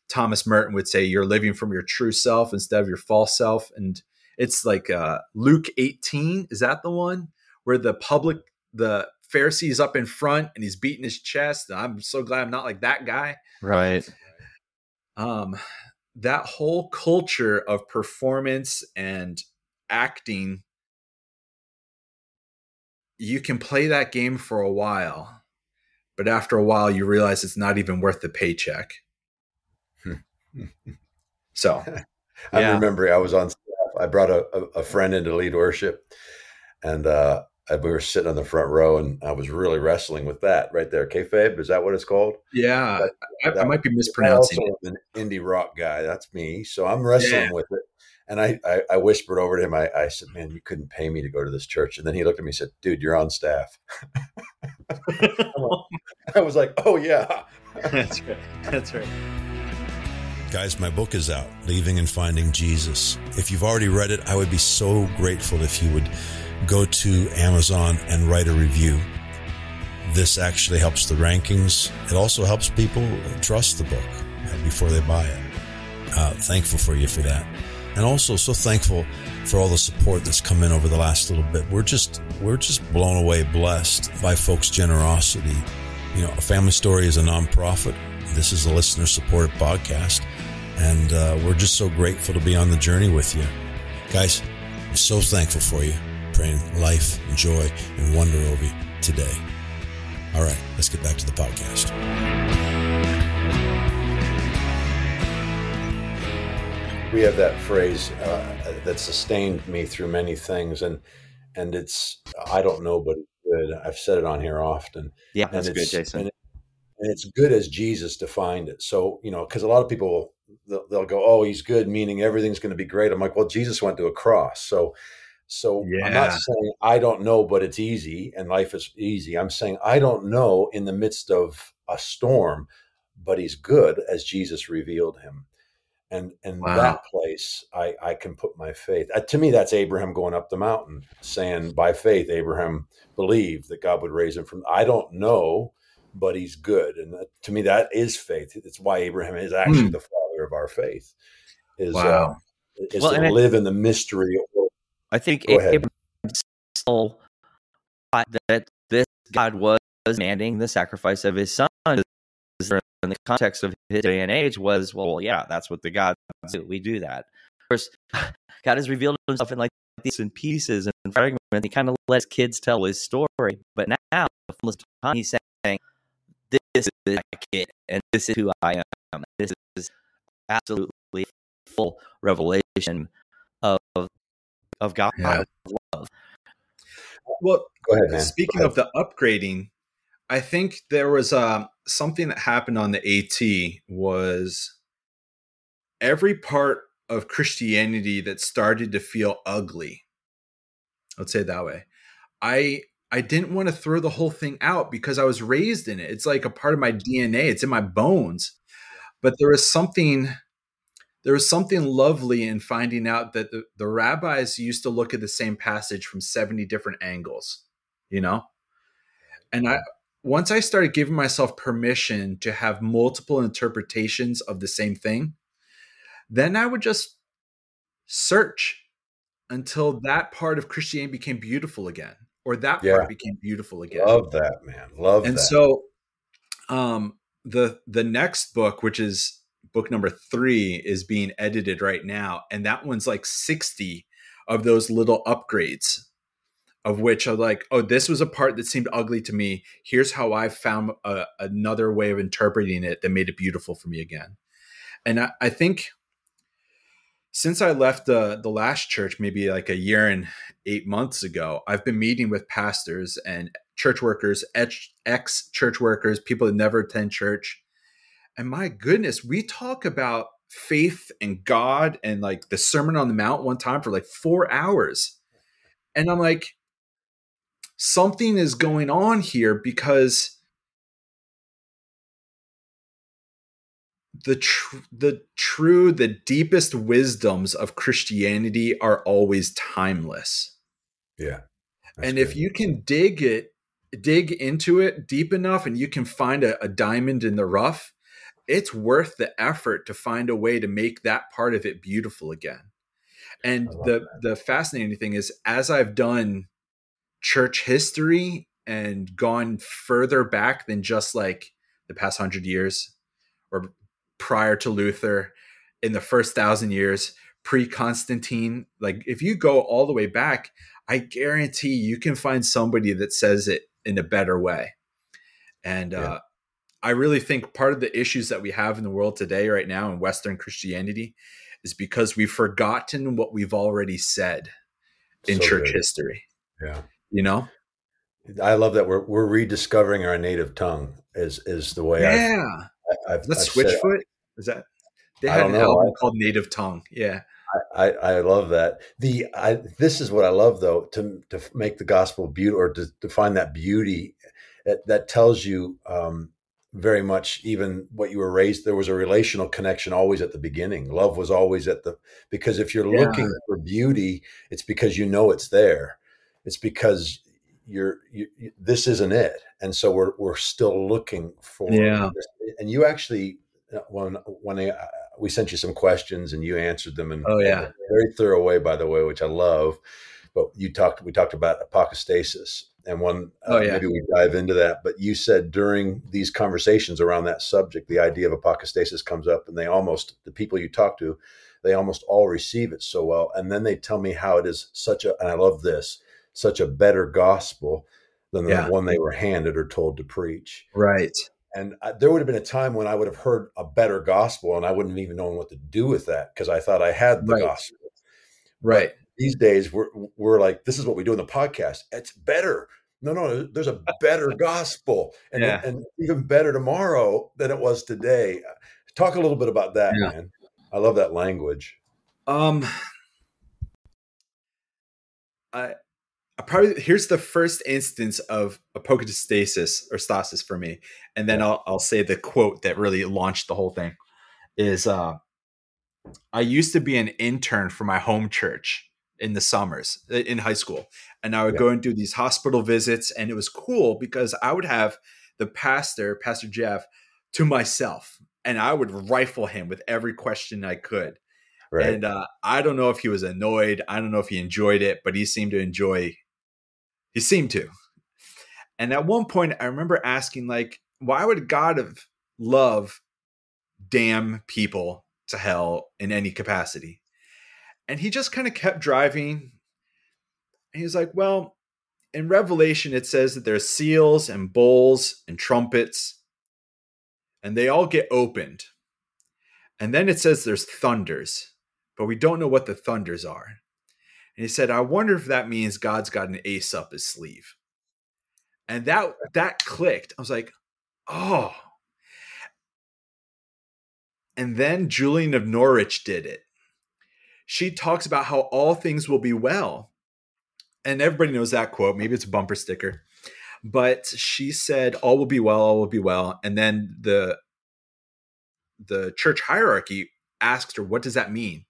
[SPEAKER 3] Thomas Merton would say you're living from your true self instead of your false self. And it's like uh, Luke 18. Is that the one where the public, the Pharisee is up in front and he's beating his chest? And I'm so glad I'm not like that guy.
[SPEAKER 1] Right.
[SPEAKER 3] Um, that whole culture of performance and acting you can play that game for a while but after a while you realize it's not even worth the paycheck so
[SPEAKER 2] i yeah. remember i was on staff i brought a, a, friend into lead worship and uh, we were sitting on the front row and i was really wrestling with that right there kayfabe is that what it's called
[SPEAKER 3] yeah that, I, that, I, might be mispronouncing
[SPEAKER 2] it. an indie rock guy that's me so i'm wrestling yeah. with it and I, I, I, whispered over to him, I, I said, man, you couldn't pay me to go to this church. And then he looked at me and said, dude, you're on staff. I was like, oh, yeah.
[SPEAKER 3] That's right. That's right.
[SPEAKER 2] Guys, my book is out, Leaving and Finding Jesus. If you've already read it, I would be so grateful if you would go to Amazon and write a review. This actually helps the rankings. It also helps people trust the book before they buy it. Uh, thankful for you for that and also so thankful for all the support that's come in over the last little bit. We're just we're just blown away, blessed by folks' generosity. You know, a family story is a nonprofit. This is a listener supported podcast, and uh, we're just so grateful to be on the journey with you, guys. I'm so thankful for you. Praying life, and joy, and wonder over you today. All right, let's get back to the podcast. we have that phrase uh, that sustained me through many things, and and it's I don't know, but good. I've said it on here often.
[SPEAKER 1] Yeah, that's good, Jason.
[SPEAKER 2] And, it, and, it's good as Jesus defined it. So you know, because a lot of people they'll, they'll, go, "Oh, he's good," meaning everything's going to be great. I'm like, well, Jesus went to a cross, so. So yeah. I'm not saying I don't know, but it's easy and life is easy. I'm saying I don't know in the midst of a storm, but he's good as Jesus revealed him and and wow. that place I I can put my faith. Uh, to me, that's Abraham going up the mountain, saying by faith Abraham believed that God would raise him from. I don't know, but he's good, and that, to me that is faith. It's why Abraham is actually mm. the father of our faith. Is uh, wow. uh, is well, to live in the mystery. Of,
[SPEAKER 1] I think Abraham still that this God was demanding the sacrifice of his son in the context of his day and age was, well, yeah, that's what the God do. We do that. Of course, God has revealed himself in like these in pieces and fragments. He kind of lets kids tell his story. But now, time, he's saying, this is my kid, and this is who I am. This is absolutely full revelation of of God yeah. love.
[SPEAKER 3] Well, ahead, speaking of the upgrading, I think there was uh, something that happened on the AT was every part of Christianity that started to feel ugly. Let's say it that way. I I didn't want to throw the whole thing out because I was raised in it. It's like a part of my DNA. It's in my bones. But there was something there was something lovely in finding out that the, the rabbis used to look at the same passage from 70 different angles, you know? And I once I started giving myself permission to have multiple interpretations of the same thing, then I would just search until that part of Christianity became beautiful again, or that yeah. part became beautiful again.
[SPEAKER 2] Love that, man. Love that
[SPEAKER 3] and
[SPEAKER 2] that.
[SPEAKER 3] so, um, the the next book, which is book number three, is being edited right now, and that one's like sixty of those little upgrades of which are like, oh, this was a part that seemed ugly to me. Here's how I found a, another way of interpreting it that made it beautiful for me again. And I, I think since I left the the last church, maybe like a year and eight months ago, I've been meeting with pastors and church workers, ex church workers, people that never attend church. And my goodness, we talk about faith and God and like the Sermon on the Mount one time for like four hours. And I'm like, something is going on here because the tr- the true the deepest wisdoms of Christianity are always timeless.
[SPEAKER 2] Yeah.
[SPEAKER 3] And good. if you can dig it dig into it deep enough and you can find a, a diamond in the rough, it's worth the effort to find a way to make that part of it beautiful again. And the that. the fascinating thing is as I've done church history and gone further back than just like the past 100 years or prior to Luther in the first 1000 years pre Constantine like if you go all the way back I guarantee you can find somebody that says it in a better way. And yeah. uh, I really think part of the issues that we have in the world today, right now, in Western Christianity, is because we've forgotten what we've already said in so church good. history.
[SPEAKER 2] Yeah.
[SPEAKER 3] You know?
[SPEAKER 2] I love that we're we're rediscovering our native tongue is is the way
[SPEAKER 3] yeah. I've, I've, Let's I've Switchfoot. Is that they had an album I, called Native Tongue. Yeah.
[SPEAKER 2] I, I love that. The I, this is what I love though to to make the gospel beautiful or to, to find that beauty that, that tells you um, very much even what you were raised. There was a relational connection always at the beginning. Love was always at the because if you're yeah. looking for beauty, it's because you know it's there. It's because you're you, this isn't it, and so we're we're still looking for.
[SPEAKER 3] Yeah,
[SPEAKER 2] this. and you actually uh, when when I, we sent you some questions and you answered them and
[SPEAKER 3] oh yeah.
[SPEAKER 2] very thorough way by the way which i love. But you talked we talked about apokatastasis and one uh, oh, yeah. maybe we dive into that but you said during these conversations around that subject the idea of apokatastasis comes up and they almost the people you talk to they almost all receive it so well. And then they tell me how it is such a and i love this such a better gospel than the yeah. one they were handed or told to preach.
[SPEAKER 3] Right
[SPEAKER 2] and I, there would have been a time when I would have heard a better gospel and I wouldn't have even known what to do with that because I thought I had the
[SPEAKER 3] right.
[SPEAKER 2] gospel.
[SPEAKER 3] Right.
[SPEAKER 2] But these days we're we're like, this is what we do in the podcast. It's better. No, no, there's a better gospel and, yeah. and even better tomorrow than it was today. Talk a little bit about that, yeah. man. I love that language.
[SPEAKER 3] Um I probably here's the first instance of apokatastasis or stasis for me, and then I'll I'll say the quote that really launched the whole thing is uh I used to be an intern for my home church in the summers in high school, and I would yeah. go and do these hospital visits, and it was cool because I would have the pastor, Pastor Jeff, to myself, and I would rifle him with every question I could. Right. And uh, I don't know if he was annoyed. I don't know if he enjoyed it, but he seemed to enjoy he seemed to. And at one point, I remember asking, like, why would God of love damn people to hell in any capacity? And he just kind of kept driving. And he was like, well, in Revelation, it says that there's seals and bowls and trumpets, and they all get opened. And then it says there's thunders, but we don't know what the thunders are. And he said, I wonder if that means God's got an ace up his sleeve. And that that clicked. I was like, oh. And then Julian of Norwich did it. She talks about how all things will be well. And everybody knows that quote. Maybe it's a bumper sticker. But she said, all will be well, all will be well. And then the the church hierarchy asked her, what does that mean?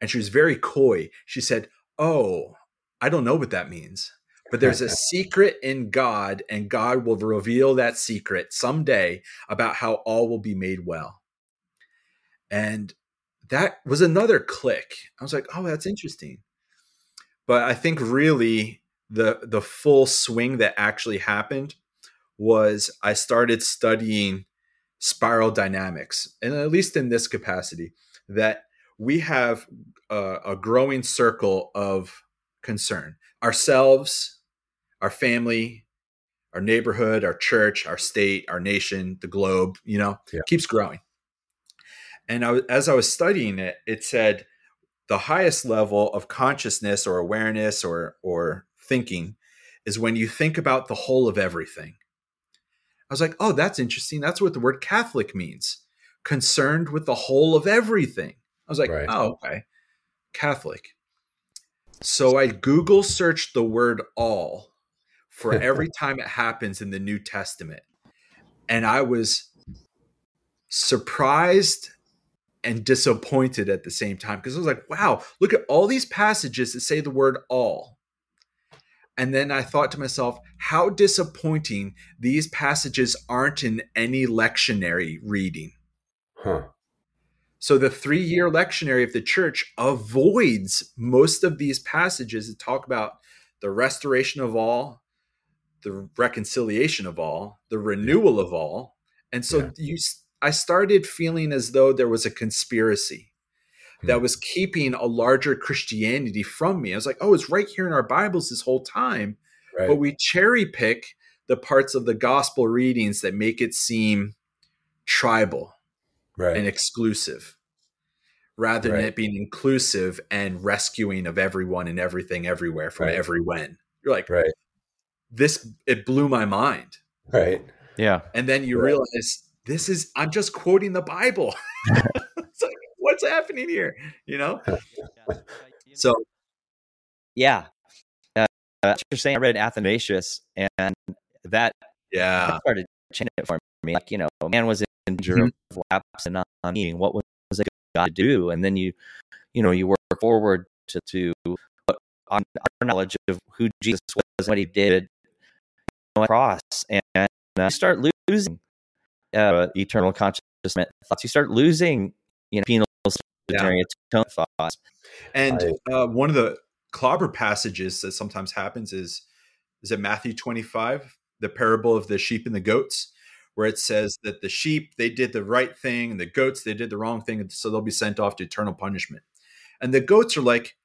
[SPEAKER 3] And she was very coy. She said, oh, I don't know what that means. But there's a secret in God, and God will reveal that secret someday about how all will be made well. And that was another click. I was like, oh, that's interesting. But I think really the the full swing that actually happened was I started studying spiral dynamics, and at least in this capacity, that we have a, a growing circle of concern ourselves, our family, our neighborhood, our church, our state, our nation, the globe, you know, yeah. keeps growing. And I, as I was studying it, it said the highest level of consciousness or awareness or or thinking is when you think about the whole of everything. I was like, oh, that's interesting. That's what the word Catholic means. Concerned with the whole of everything. I was like, right. oh, okay. Catholic. So I Google searched the word all for every time it happens in the New Testament. And I was surprised and disappointed at the same time because I was like, wow, look at all these passages that say the word all. And then I thought to myself, how disappointing these passages aren't in any lectionary reading.
[SPEAKER 2] Huh.
[SPEAKER 3] So the three year lectionary of the church avoids most of these passages that talk about the restoration of all, the reconciliation of all, the renewal of all. And so yeah. you I started feeling as though there was a conspiracy that hmm. was keeping a larger Christianity from me. I was like, oh, it's right here in our Bibles this whole time. Right. But we cherry pick the parts of the gospel readings that make it seem tribal
[SPEAKER 2] right.
[SPEAKER 3] and exclusive rather right. than it being inclusive and rescuing of everyone and everything everywhere from right. every when. You're like,
[SPEAKER 2] right.
[SPEAKER 3] this, it blew my mind.
[SPEAKER 2] Right.
[SPEAKER 1] Yeah.
[SPEAKER 3] And then you realize this is, I'm just quoting the Bible. it's like, what's happening here? You know? so,
[SPEAKER 1] yeah. Uh, you're saying I read Athanasius and that
[SPEAKER 3] yeah
[SPEAKER 1] that started changing it for me. Like, you know, man was in danger mm-hmm. of lapse and not meaning. What was it got to do? And then you, you know, you work forward to, to on our knowledge of who Jesus was, what he did on the cross, and uh, you start losing uh, eternal consciousness thoughts. You start losing, you know, penal yeah. thoughts.
[SPEAKER 3] And uh, one of the clobber passages that sometimes happens is is it Matthew 25, the parable of the sheep and the goats, where it says that the sheep they did the right thing and the goats they did the wrong thing, and so they'll be sent off to eternal punishment. And the goats are like,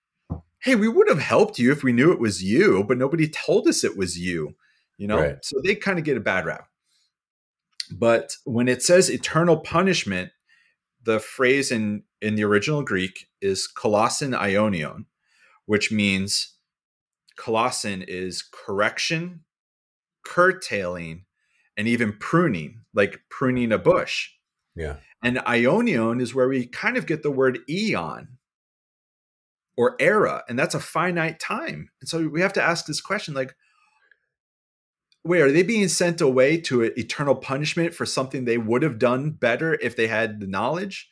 [SPEAKER 3] "Hey, we would have helped you if we knew it was you, but nobody told us it was you." You know, right. so they kind of get a bad rap. But when it says eternal punishment, the phrase in in the original Greek is kolossin ionion which means kolossin is correction, curtailing, and even pruning, like pruning a bush.
[SPEAKER 2] Yeah.
[SPEAKER 3] And ionion is where we kind of get the word eon or era, and that's a finite time. And so we have to ask this question like, wait, are they being sent away to eternal punishment for something they would have done better if they had the knowledge,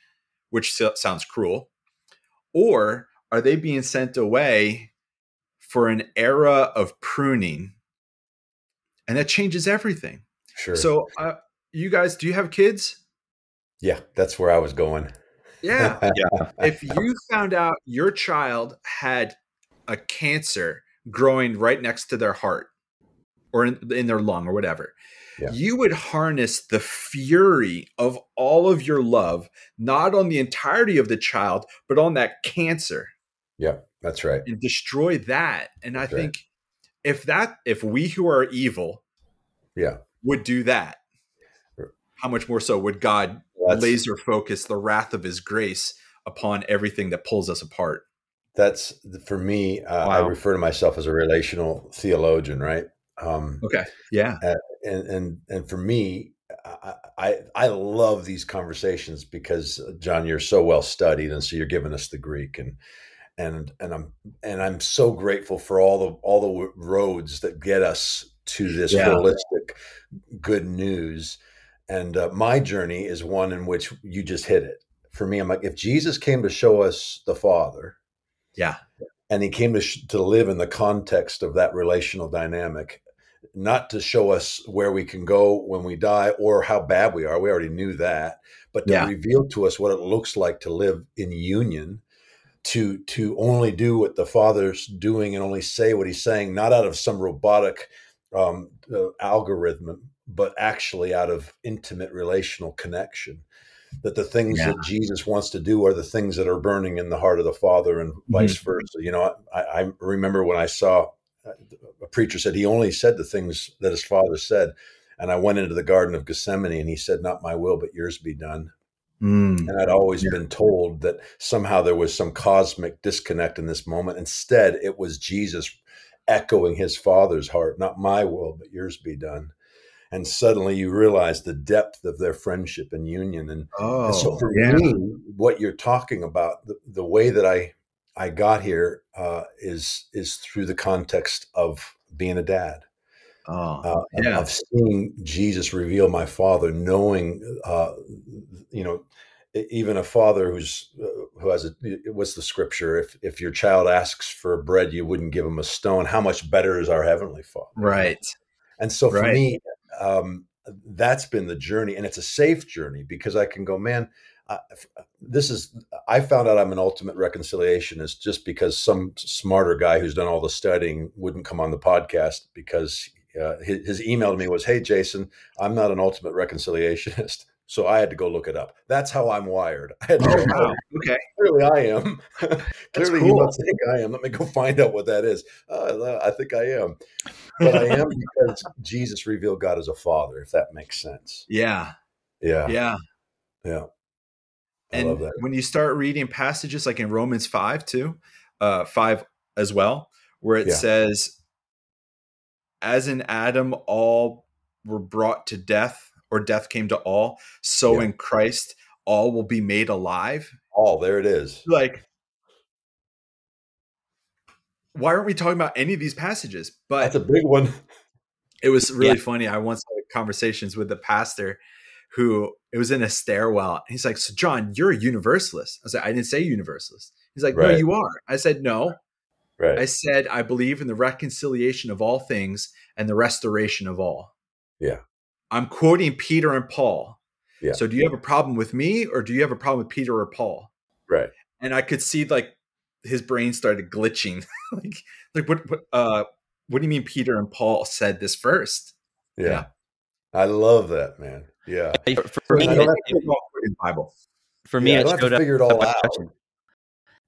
[SPEAKER 3] which sounds cruel? Or are they being sent away for an era of pruning? And that changes everything.
[SPEAKER 2] Sure.
[SPEAKER 3] So, uh, you guys, do you have kids?
[SPEAKER 2] Yeah, that's where I was going.
[SPEAKER 3] Yeah. yeah. If you found out your child had a cancer growing right next to their heart, or in, in their lung or whatever. Yeah. You would harness the fury of all of your love, not on the entirety of the child, but on that cancer.
[SPEAKER 2] Yeah, that's right.
[SPEAKER 3] And destroy that. And that's I think right. if that, if we who are evil,
[SPEAKER 2] yeah,
[SPEAKER 3] would do that, how much more so would God that's, laser focus the wrath of His grace upon everything that pulls us apart?
[SPEAKER 2] That's for me. Uh, wow. I refer to myself as a relational theologian, right?
[SPEAKER 3] Um, okay. Yeah.
[SPEAKER 2] And and and for me, I, I, I love these conversations because uh, John, you're so well studied, and so you're giving us the Greek and and and I'm and I'm so grateful for all the all the roads that get us to this yeah. holistic good news. And uh, my journey is one in which you just hit it. For me, I'm like, if Jesus came to show us the Father,
[SPEAKER 3] yeah,
[SPEAKER 2] and he came to sh- to live in the context of that relational dynamic, not to show us where we can go when we die or how bad we are. We already knew that, but to yeah. reveal to us what it looks like to live in union, to to only do what the Father's doing and only say what He's saying, not out of some robotic um, uh, algorithm, but actually out of intimate relational connection. That the things yeah. that Jesus wants to do are the things that are burning in the heart of the Father, and mm-hmm. vice versa. You know, I, I remember when I saw a preacher said he only said the things that his father said. And I went into the Garden of Gethsemane and he said, Not my will, but yours be done. Mm. And I'd always yeah. been told that somehow there was some cosmic disconnect in this moment. Instead, it was Jesus echoing his father's heart, not my will, but yours be done. And suddenly you realize the depth of their friendship and union. And, oh, and so for yeah. me, what you're talking about, the, the way that I I got here uh, is is through the context of being a dad. Oh, uh, yeah. Of seeing Jesus reveal my Father, knowing, uh, you know, even a father who's uh, who has a what's the scripture? If if your child asks for bread, you wouldn't give him a stone. How much better is our heavenly Father?
[SPEAKER 3] Right.
[SPEAKER 2] And so for right. me, um, that's been the journey, and it's a safe journey because I can go, man. Uh, this is I found out I'm an ultimate reconciliationist just because some smarter guy who's done all the studying wouldn't come on the podcast because uh, his, his, email to me was, "Hey Jason, I'm not an ultimate reconciliationist." So I had to go look it up. That's how I'm wired. I had to oh, wow. okay. Clearly I am. Clearly cool. you don't think I am. Let me go find out what that is. Uh, I think I am. But I am because Jesus revealed God as a father, if that makes sense.
[SPEAKER 3] Yeah.
[SPEAKER 2] Yeah.
[SPEAKER 3] Yeah.
[SPEAKER 2] Yeah.
[SPEAKER 3] I and when you start reading passages like in Romans 5 too, uh, 5 as well, where it yeah. says, as in Adam, all were brought to death or death came to all, so yeah. in Christ all will be made alive.
[SPEAKER 2] All there it is.
[SPEAKER 3] Like why aren't we talking about any of these passages? But
[SPEAKER 2] that's a big one.
[SPEAKER 3] It was really yeah. funny. I once had conversations with the pastor who it was in a stairwell. He's like, So John, you're a universalist. I was like, I didn't say universalist. He's like, right. No, you are. I said, No. Right. I said, I believe in the reconciliation of all things and the restoration of all.
[SPEAKER 2] Yeah.
[SPEAKER 3] I'm quoting Peter and Paul. Yeah. So do you have a problem with me or do you have a problem with Peter or Paul?
[SPEAKER 2] Right.
[SPEAKER 3] And I could see like his brain started glitching. like like what what uh what do you mean Peter and Paul said this first?
[SPEAKER 2] Yeah. yeah. I love that, man. Yeah.
[SPEAKER 1] For, for me, it, Bible. For me, yeah, it showed up. Figure it all out.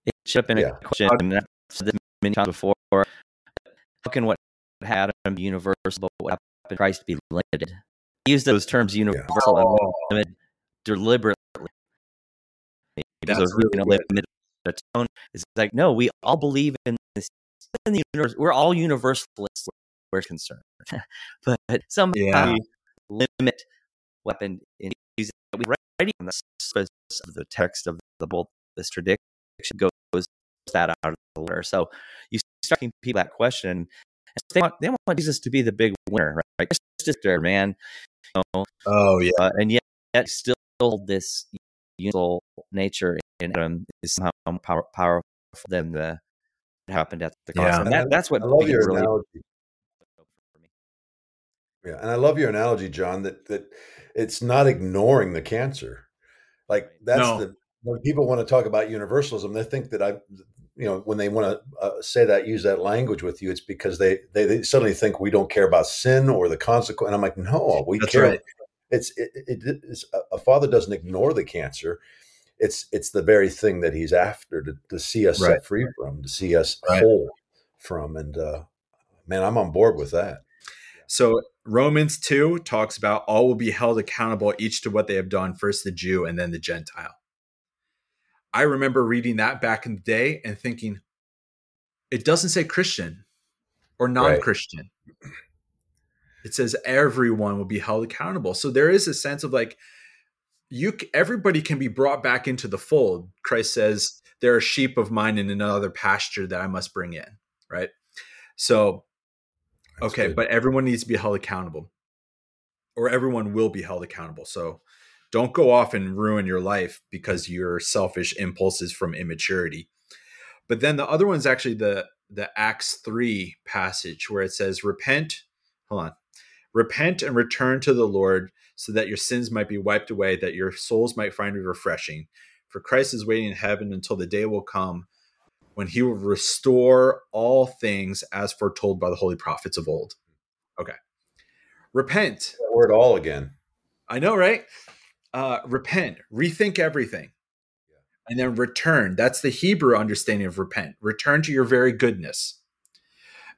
[SPEAKER 1] It showed up in a question, and I've said this many times before. How can what happened be universal, but what happened to Christ be limited? Use those terms universal yeah. and oh. limited deliberately. That's really you know, limit the tone. It's like, no, we all believe in this in the universe. We're all universalists we're concerned. but somehow yeah. limit weapon in using we writing on the surface of the text of the both this tradition goes that out of the water. So you start asking people that question. They want, they want Jesus to be the big winner, right? Just there, man
[SPEAKER 3] know? Oh yeah, uh,
[SPEAKER 1] and yet, yet still this universal nature in Adam is somehow more power, powerful than the happened at the cross. Yeah, and that, that's what
[SPEAKER 2] I love your really analogy. Yeah, and I love your analogy, John. That that it's not ignoring the cancer. Like that's no. the when people want to talk about universalism, they think that I, you know, when they want to uh, say that, use that language with you, it's because they, they, they suddenly think we don't care about sin or the consequence. And I'm like, no, we That's care. Right. It's it, it, it's a father doesn't ignore the cancer. It's it's the very thing that he's after to, to see us right. set free from, to see us right. whole from. And uh, man, I'm on board with that.
[SPEAKER 3] So Romans 2 talks about all will be held accountable each to what they have done, first the Jew and then the Gentile. I remember reading that back in the day and thinking, it doesn't say Christian or non Christian. Right. It says everyone will be held accountable. So there is a sense of like, you everybody can be brought back into the fold. Christ says, there are sheep of mine in another pasture that I must bring in, right? So, That's okay, good. but everyone needs to be held accountable, or everyone will be held accountable. So, don't go off and ruin your life because your selfish impulses from immaturity. But then the other one's actually the the Acts 3 passage where it says repent, hold on. Repent and return to the Lord so that your sins might be wiped away that your souls might find refreshing. For Christ is waiting in heaven until the day will come when he will restore all things as foretold by the holy prophets of old. Okay. Repent.
[SPEAKER 2] That word all again.
[SPEAKER 3] I know, right? Uh, repent, rethink everything, yeah. and then return. That's the Hebrew understanding of repent. Return to your very goodness.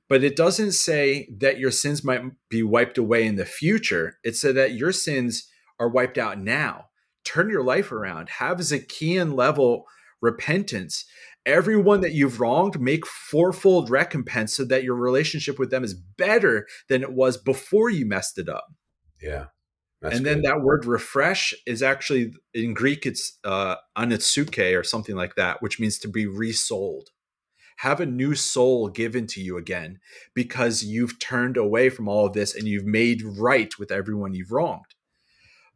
[SPEAKER 3] But it doesn't say that your sins might be wiped away in the future. It said that your sins are wiped out now turn your life around. Have Zacchaean level repentance. Everyone that you've wronged, make fourfold recompense so that your relationship with them is better than it was before you messed it up.
[SPEAKER 2] Yeah.
[SPEAKER 3] And then that word refresh is actually in Greek, it's uh, anatsuke or something like that, which means to be resold. Have a new soul given to you again because you've turned away from all of this and you've made right with everyone you've wronged.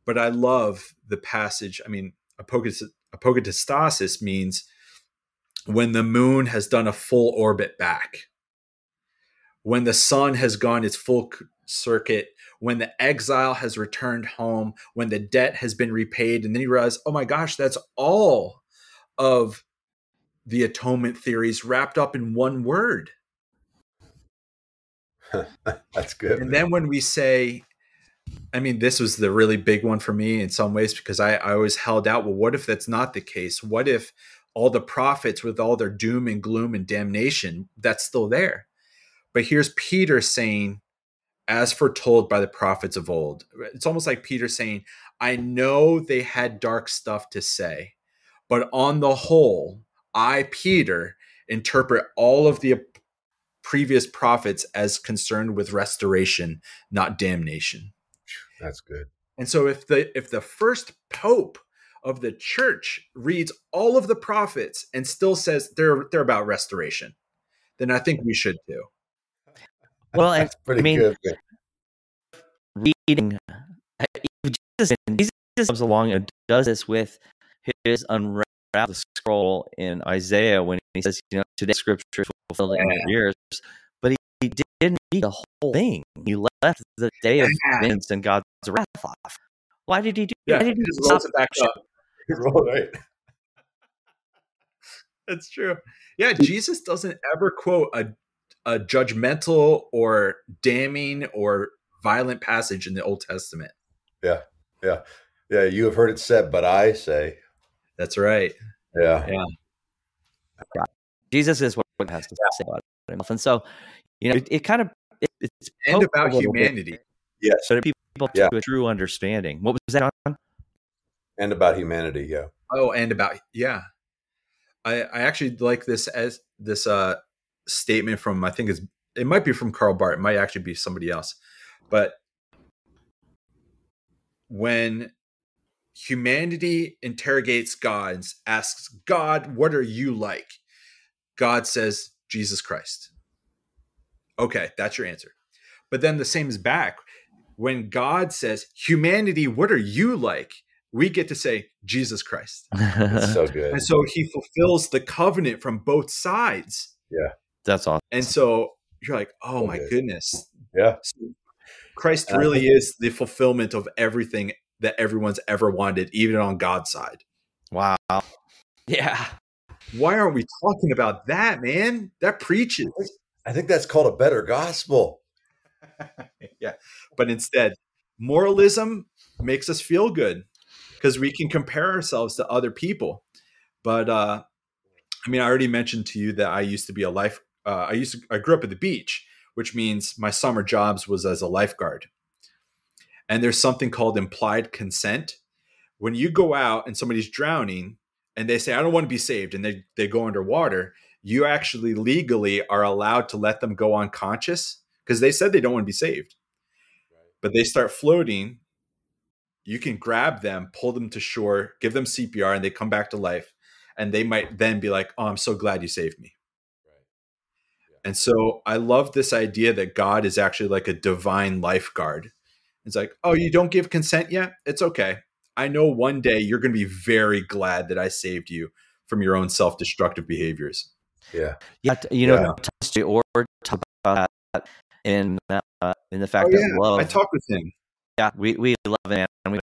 [SPEAKER 3] But I love the passage. I mean, apokatastasis means when the moon has done a full orbit back, when the sun has gone its full circuit, when the exile has returned home, when the debt has been repaid, and then you realize, oh my gosh, that's all of the atonement theories wrapped up in one word.
[SPEAKER 2] that's good.
[SPEAKER 3] And man. then when we say, I mean, this was the really big one for me in some ways because I, I always held out. Well, what if that's not the case? What if all the prophets, with all their doom and gloom and damnation, that's still there? But here's Peter saying, as foretold by the prophets of old. It's almost like Peter saying, I know they had dark stuff to say, but on the whole, I, Peter, interpret all of the previous prophets as concerned with restoration, not damnation.
[SPEAKER 2] That's good.
[SPEAKER 3] And so if the if the first pope of the church reads all of the prophets and still says they're they're about restoration, then I think we should too.
[SPEAKER 1] Well, That's pretty I mean, good. Reading uh, Jesus, Jesus comes along and does this with his unravel the scroll in Isaiah when he says, you know, today's scripture fulfilled in yeah. years, but he, he, didn't read the whole thing. He left the day of yeah. vengeance and God's wrath off. Why did he do?
[SPEAKER 3] Yeah,
[SPEAKER 1] why did
[SPEAKER 3] he just rolls it back up. right. That's true. Yeah, Jesus doesn't ever quote a a judgmental or damning or violent passage in the Old Testament.
[SPEAKER 2] Yeah, yeah, yeah. You have heard it said, but I say.
[SPEAKER 3] That's right.
[SPEAKER 2] Yeah,
[SPEAKER 3] yeah.
[SPEAKER 1] Jesus is what has to say about himself, and so you know, it, it kind of it, it's
[SPEAKER 3] and about humanity. Bit.
[SPEAKER 2] Yes,
[SPEAKER 1] so that people yeah. to a true understanding. What was that on?
[SPEAKER 2] And about humanity, yeah.
[SPEAKER 3] Oh, and about yeah. I I actually like this as this uh statement from I think it's it might be from Karl Barth, it might actually be somebody else. But when humanity interrogates God, and asks God, what are you like? God says, Jesus Christ. Okay, that's your answer. But then the same is back. When God says, humanity, what are you like? We get to say, Jesus Christ.
[SPEAKER 2] so good.
[SPEAKER 3] And so he fulfills the covenant from both sides.
[SPEAKER 2] Yeah.
[SPEAKER 1] That's awesome.
[SPEAKER 3] And so you're like, oh my goodness.
[SPEAKER 2] Yeah.
[SPEAKER 3] Christ really is the fulfillment of everything that everyone's ever wanted, even on God's side.
[SPEAKER 1] Wow. Yeah.
[SPEAKER 3] Why aren't we talking about that, man? That preaches.
[SPEAKER 2] I think that's called a better gospel.
[SPEAKER 3] yeah. But instead, moralism makes us feel good because we can compare ourselves to other people. But uh I mean, I already mentioned to you that I used to be a life uh, I used to I grew up at the beach, which means my summer jobs was as a lifeguard. And there's something called implied consent. When you go out and somebody's drowning and they say, I don't want to be saved, and they, they go underwater, you actually legally are allowed to let them go unconscious because they said they don't want to be saved. But they start floating. You can grab them, pull them to shore, give them CPR, and they come back to life. And they might then be like, Oh, I'm so glad you saved me. And so I love this idea that God is actually like a divine lifeguard. It's like, oh, you don't give consent yet? It's okay. I know one day you're going to be very glad that I saved you from your own self destructive behaviors.
[SPEAKER 2] Yeah.
[SPEAKER 1] Yeah. You know, yeah. or talk about that in, uh, in the fact oh,
[SPEAKER 3] that
[SPEAKER 1] love.
[SPEAKER 3] I talked with him.
[SPEAKER 1] Yeah. We, we love him. And we,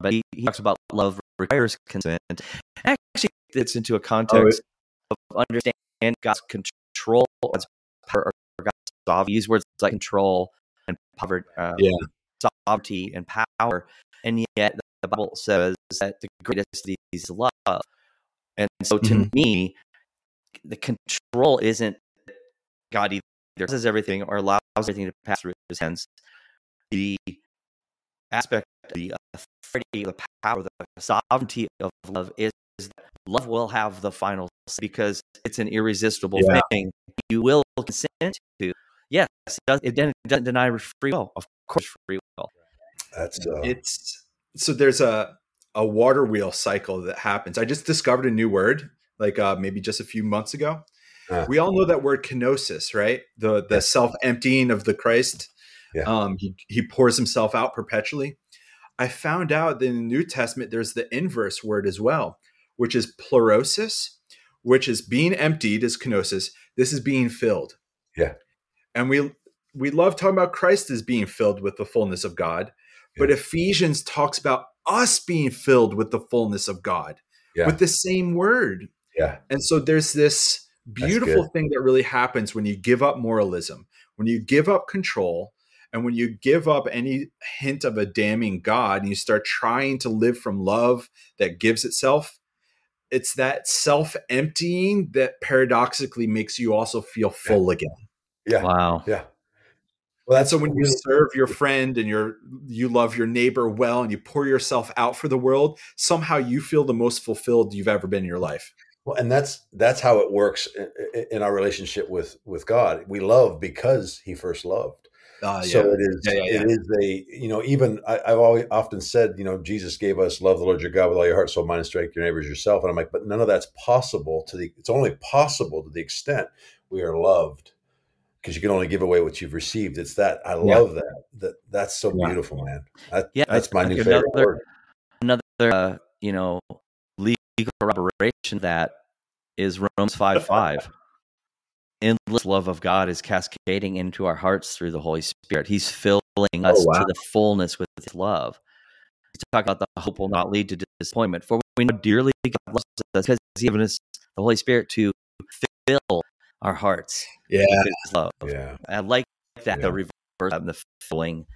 [SPEAKER 1] but he, he talks about love requires consent. Actually, it's into a context oh, it, of understanding God's control, God's power, or God's sovereignty. Use words like control and poverty. Uh,
[SPEAKER 3] yeah
[SPEAKER 1] sovereignty and power. And yet the Bible says that the greatest of these love. And so to mm-hmm. me, the control isn't God either does everything or allows everything to pass through his hands. The aspect of the authority, the power, the sovereignty of love is, is that love will have the final because it's an irresistible
[SPEAKER 3] Yeah.
[SPEAKER 1] thing. You will consent to. Yes, it doesn't, it doesn't- it doesn't deny free will. Of course, free will.
[SPEAKER 2] That's uh,
[SPEAKER 3] it's so there's a a water wheel cycle that happens. I just discovered a new word, like uh, maybe just a few months ago.
[SPEAKER 2] Huh.
[SPEAKER 3] We all know that word kenosis, right? The the
[SPEAKER 2] Yeah.
[SPEAKER 3] self emptying of the Christ.
[SPEAKER 2] Yeah.
[SPEAKER 3] Um, he he pours himself out perpetually. I found out that in the New Testament there's the inverse word as well, which is pleurosis, which is being emptied is kenosis. This is being filled.
[SPEAKER 2] Yeah.
[SPEAKER 3] And we we love talking about Christ as being filled with the fullness of God, but
[SPEAKER 2] Yeah.
[SPEAKER 3] Ephesians talks about us being filled with the fullness of God
[SPEAKER 2] Yeah.
[SPEAKER 3] with the same word.
[SPEAKER 2] yeah,
[SPEAKER 3] And so there's this beautiful thing that really happens when you give up moralism, when you give up control, and when you give up any hint of a damning God and you start trying to live from love that gives itself. It's that self emptying that paradoxically makes you also feel full again.
[SPEAKER 2] yeah,
[SPEAKER 1] Wow.
[SPEAKER 2] yeah. Well,
[SPEAKER 3] that's so when you serve your friend and you're you love your neighbor well and you pour yourself out for the world, somehow you feel the most fulfilled you've ever been in your life.
[SPEAKER 2] Well, and that's that's how it works i- i- in our relationship with with God. We love because He first loved.
[SPEAKER 3] Uh,
[SPEAKER 2] so it is.
[SPEAKER 3] Yeah, yeah,
[SPEAKER 2] It is a you know even I, I've always often said you know Jesus gave us love the Lord your God with all your heart, soul, mind, and strength. Your neighbors yourself, and I'm like, but none of that's possible to the. It's only possible to the extent we are loved, because you can only give away what you've received. It's that I
[SPEAKER 1] Yeah.
[SPEAKER 2] love that. That that's so
[SPEAKER 3] Yeah.
[SPEAKER 2] beautiful, man. That,
[SPEAKER 1] Yeah,
[SPEAKER 2] that's my
[SPEAKER 1] like
[SPEAKER 2] new
[SPEAKER 1] another-
[SPEAKER 2] favorite word.
[SPEAKER 1] Another, uh, you know, legal corroboration that is Romans five five. Endless love of God is cascading into our hearts through the Holy Spirit. He's filling us
[SPEAKER 3] Oh, wow.
[SPEAKER 1] to the fullness with His love. We talk about the hope will not lead to disappointment. For we know dearly God loves us because He's given us the Holy Spirit to fill our hearts
[SPEAKER 3] Yeah.
[SPEAKER 1] with His love.
[SPEAKER 2] Yeah,
[SPEAKER 1] I like that
[SPEAKER 2] Yeah.
[SPEAKER 1] the reverse of the filling.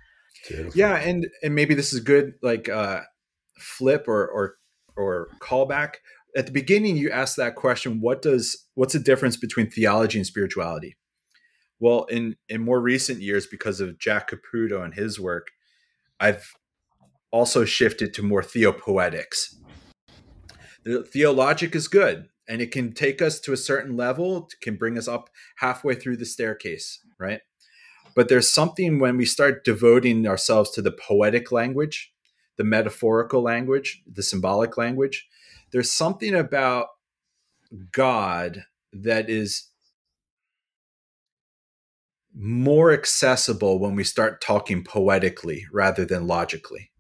[SPEAKER 2] beautiful.
[SPEAKER 3] Yeah, and and maybe this is good like uh flip or or or callback. At the beginning you asked that question, what does what's the difference between theology and spirituality? Well, in in more recent years because of Jack Caputo and his work, I've also shifted to more theopoetics. The theologic is good and it can take us to a certain level, can bring us up halfway through the staircase, right? But there's something when we start devoting ourselves to the poetic language, the metaphorical language, the symbolic language. There's something about God that is more accessible when we start talking poetically rather than logically.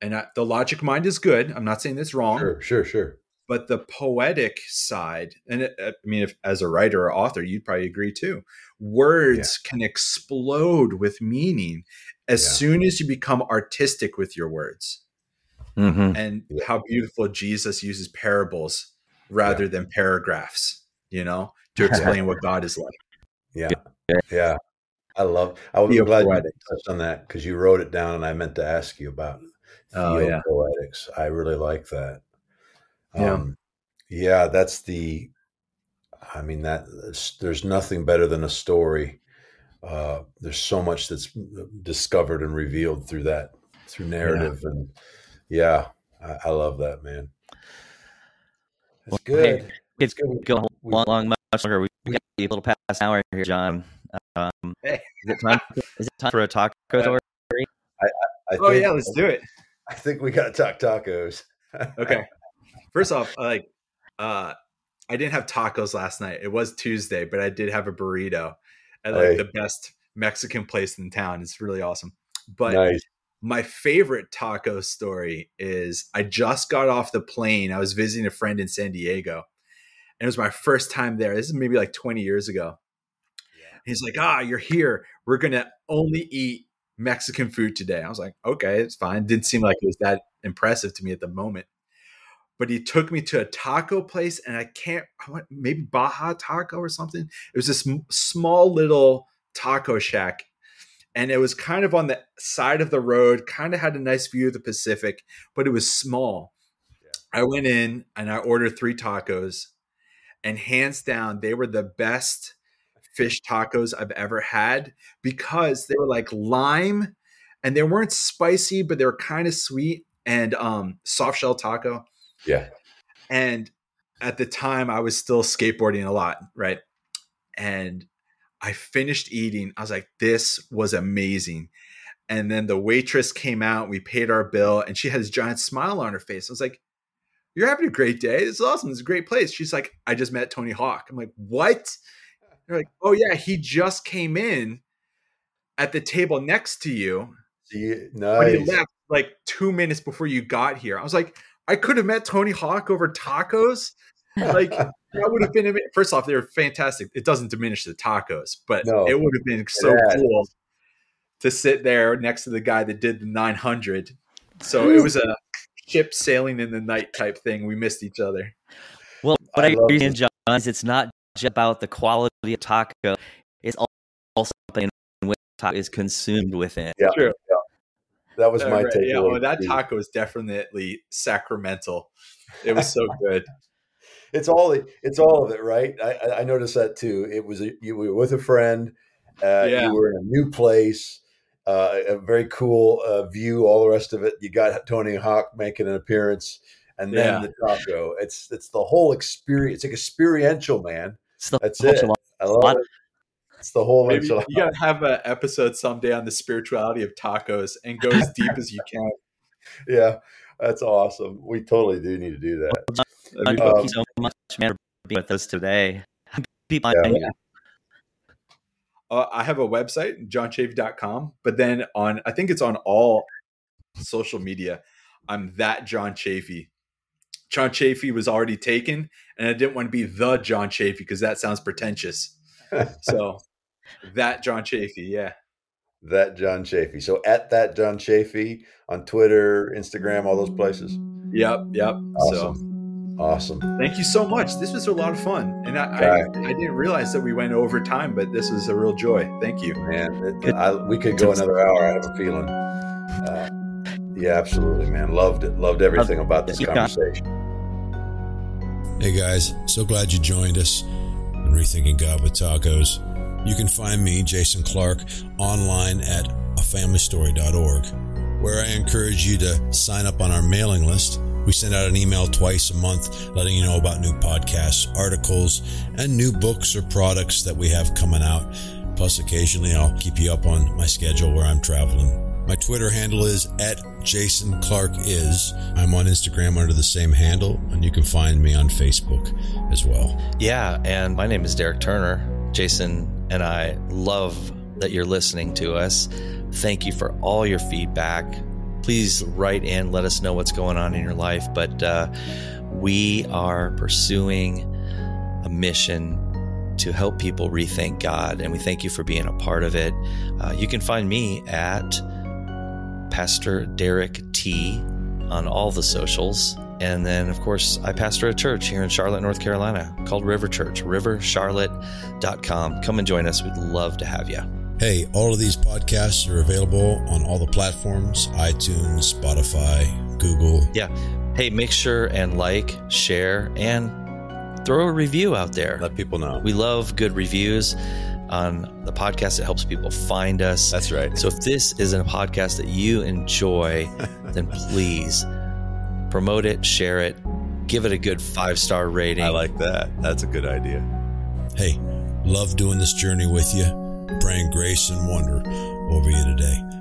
[SPEAKER 3] And I, the logic mind is good. I'm not saying that's wrong
[SPEAKER 2] Sure, sure, sure.
[SPEAKER 3] but the poetic side and it, i mean if as a writer or author you'd probably agree too words can explode with meaning as
[SPEAKER 2] Yeah.
[SPEAKER 3] soon as you become artistic with your words
[SPEAKER 1] Mm-hmm.
[SPEAKER 3] and how beautiful jesus uses parables rather than paragraphs you know to explain what god is like
[SPEAKER 2] Yeah.
[SPEAKER 1] Yeah.
[SPEAKER 2] Yeah. I love I'm
[SPEAKER 3] Theo
[SPEAKER 2] glad you
[SPEAKER 3] poetic.
[SPEAKER 2] touched on that because you wrote it down and I meant to ask you about
[SPEAKER 3] Oh, yeah.
[SPEAKER 2] poetics. I really like that.
[SPEAKER 3] Yeah.
[SPEAKER 2] Um, yeah, that's the I mean that there's nothing better than a story. Uh, there's so much that's discovered and revealed through that through narrative and yeah, I, I love that man.
[SPEAKER 1] Well,
[SPEAKER 2] good.
[SPEAKER 1] hey,
[SPEAKER 2] That's
[SPEAKER 1] It's
[SPEAKER 2] good.
[SPEAKER 1] going
[SPEAKER 2] We-
[SPEAKER 1] long, long, much longer. We got a little past an hour here, John. Um,
[SPEAKER 3] Hey.
[SPEAKER 1] is it time? Is it time for a taco story?
[SPEAKER 2] I
[SPEAKER 3] oh
[SPEAKER 2] think-
[SPEAKER 3] yeah let's do it
[SPEAKER 2] I think we got to talk tacos.
[SPEAKER 3] okay first off like uh i didn't have tacos last night it was tuesday but i did have a burrito at like
[SPEAKER 2] Hey.
[SPEAKER 3] the best mexican place in town it's really awesome but
[SPEAKER 2] nice.
[SPEAKER 3] My favorite taco story is i just got off the plane. I was visiting a friend in san diego and it was my first time there. This is maybe like 20 years ago. He's like ah you're here. We're gonna only eat mexican food today. I was like okay it's fine. Didn't seem like it was that impressive to me at the moment. But he took me to a taco place and i can't I went, maybe baja taco or something. It was this small little taco shack and it was kind of on the side of the road kind of had a nice view of the pacific but it was small i went in and i ordered three tacos and hands down they were the best fish tacos i've ever had because they were like lime and they weren't spicy, but they were kind of sweet and um, soft shell taco.
[SPEAKER 2] Yeah.
[SPEAKER 3] And at the time, I was still skateboarding a lot, right? And I finished eating. I was like, this was amazing. And then the waitress came out, we paid our bill, and she had this giant smile on her face. I was like, You're having a great day. This is awesome. It's a great place. She's like, I just met Tony Hawk. I'm like, What? They're like, Oh, yeah, he just came in at the table next to you.
[SPEAKER 2] See,
[SPEAKER 3] But he left like two minutes before you got here. I was like, I could have met Tony Hawk over tacos. Like, that would have been ama- first off, they were fantastic. It doesn't diminish the tacos, but
[SPEAKER 2] No.
[SPEAKER 3] it would have been so
[SPEAKER 2] Yeah.
[SPEAKER 3] cool to sit there next to the guy that did the 900. So it was a ship sailing in the night type thing. We missed each other.
[SPEAKER 1] Well, what
[SPEAKER 2] I
[SPEAKER 1] I, agree,
[SPEAKER 2] this.
[SPEAKER 1] John, is it's not just about the quality of taco; it's also something with taco is consumed within.
[SPEAKER 2] yeah,
[SPEAKER 3] True.
[SPEAKER 2] that was
[SPEAKER 3] Uh,
[SPEAKER 2] my
[SPEAKER 3] right,
[SPEAKER 2] takeaway.
[SPEAKER 3] yeah, well, that taco is definitely sacramental. It was so good.
[SPEAKER 2] It's all it's all of it, right? I, I- I noticed that too. It was a, you were with a friend. Uh,
[SPEAKER 3] Yeah.
[SPEAKER 2] You were in a new place, uh, a very cool uh, view. All the rest of it. You got Tony Hawk making an appearance, and then
[SPEAKER 3] Yeah.
[SPEAKER 2] the taco. It's it's the whole experience. It's like experiential, man.
[SPEAKER 1] It's the
[SPEAKER 2] That's
[SPEAKER 1] whole
[SPEAKER 2] it.
[SPEAKER 1] enchilada.
[SPEAKER 2] I love it. It's the whole
[SPEAKER 3] Maybe
[SPEAKER 2] enchilada.
[SPEAKER 3] you gotta have an episode someday on the spirituality of tacos and go as deep as you can.
[SPEAKER 2] Yeah, that's awesome. We totally do need to do that.
[SPEAKER 1] John,
[SPEAKER 3] That'd
[SPEAKER 2] Um,
[SPEAKER 1] thank you so much, man, for being with us today. People,
[SPEAKER 2] Yeah.
[SPEAKER 3] Uh, I have a website, johnchaffee.com, but then on, I think it's on all social media. I'm that John Chaffee. John Chaffee was already taken, and I didn't want to be the John Chaffee because that sounds pretentious. So that John Chaffee, yeah.
[SPEAKER 2] that John Chaffee. So at that John Chaffee on Twitter, Instagram, all those places.
[SPEAKER 3] Yep, yep. So
[SPEAKER 2] Awesome. Awesome.
[SPEAKER 3] thank you so much. This was a lot of fun. And I, I, I didn't realize that we went over time, but this was a real joy. Thank you.
[SPEAKER 2] Man, it, I, we could go another hour. I have a feeling. Uh, yeah, absolutely, man. Loved it. Loved everything about this conversation.
[SPEAKER 4] Hey guys, so glad you joined us in Rethinking God with Tacos. You can find me, Jason Clark, online at afamilystory.org, where I encourage you to sign up on our mailing list. We send out an email twice a month letting you know about new podcasts, articles, and new books or products that we have coming out. Plus, occasionally I'll keep you up on my schedule where I'm traveling. My Twitter handle is at Jason Clark is. I'm on Instagram under the same handle, and you can find me on Facebook as well.
[SPEAKER 1] Yeah, and my name is Derek Turner. Jason and I love that you're listening to us. Thank you for all your feedback. Please write in, let us know what's going on in your life. But uh, we are pursuing a mission to help people rethink God, and we thank you for being a part of it. Uh, you can find me at Pastor Derek T on all the socials. And then, of course, I pastor a church here in Charlotte, North Carolina called River Church, rivercharlotte.com. Come and join us. We'd love to have you.
[SPEAKER 4] Hey, all of these podcasts are available on all the platforms iTunes, Spotify, Google. Yeah.
[SPEAKER 1] Hey, make sure and like, share, and throw a review out there.
[SPEAKER 2] Let people know.
[SPEAKER 1] We love good reviews on the podcast. It helps people find us.
[SPEAKER 2] That's right.
[SPEAKER 1] So if this is a podcast that you enjoy, then please promote it, share it, give it a good five star rating.
[SPEAKER 2] I like that. That's a good idea.
[SPEAKER 4] Hey, love doing this journey with you. Praying grace and wonder over you today.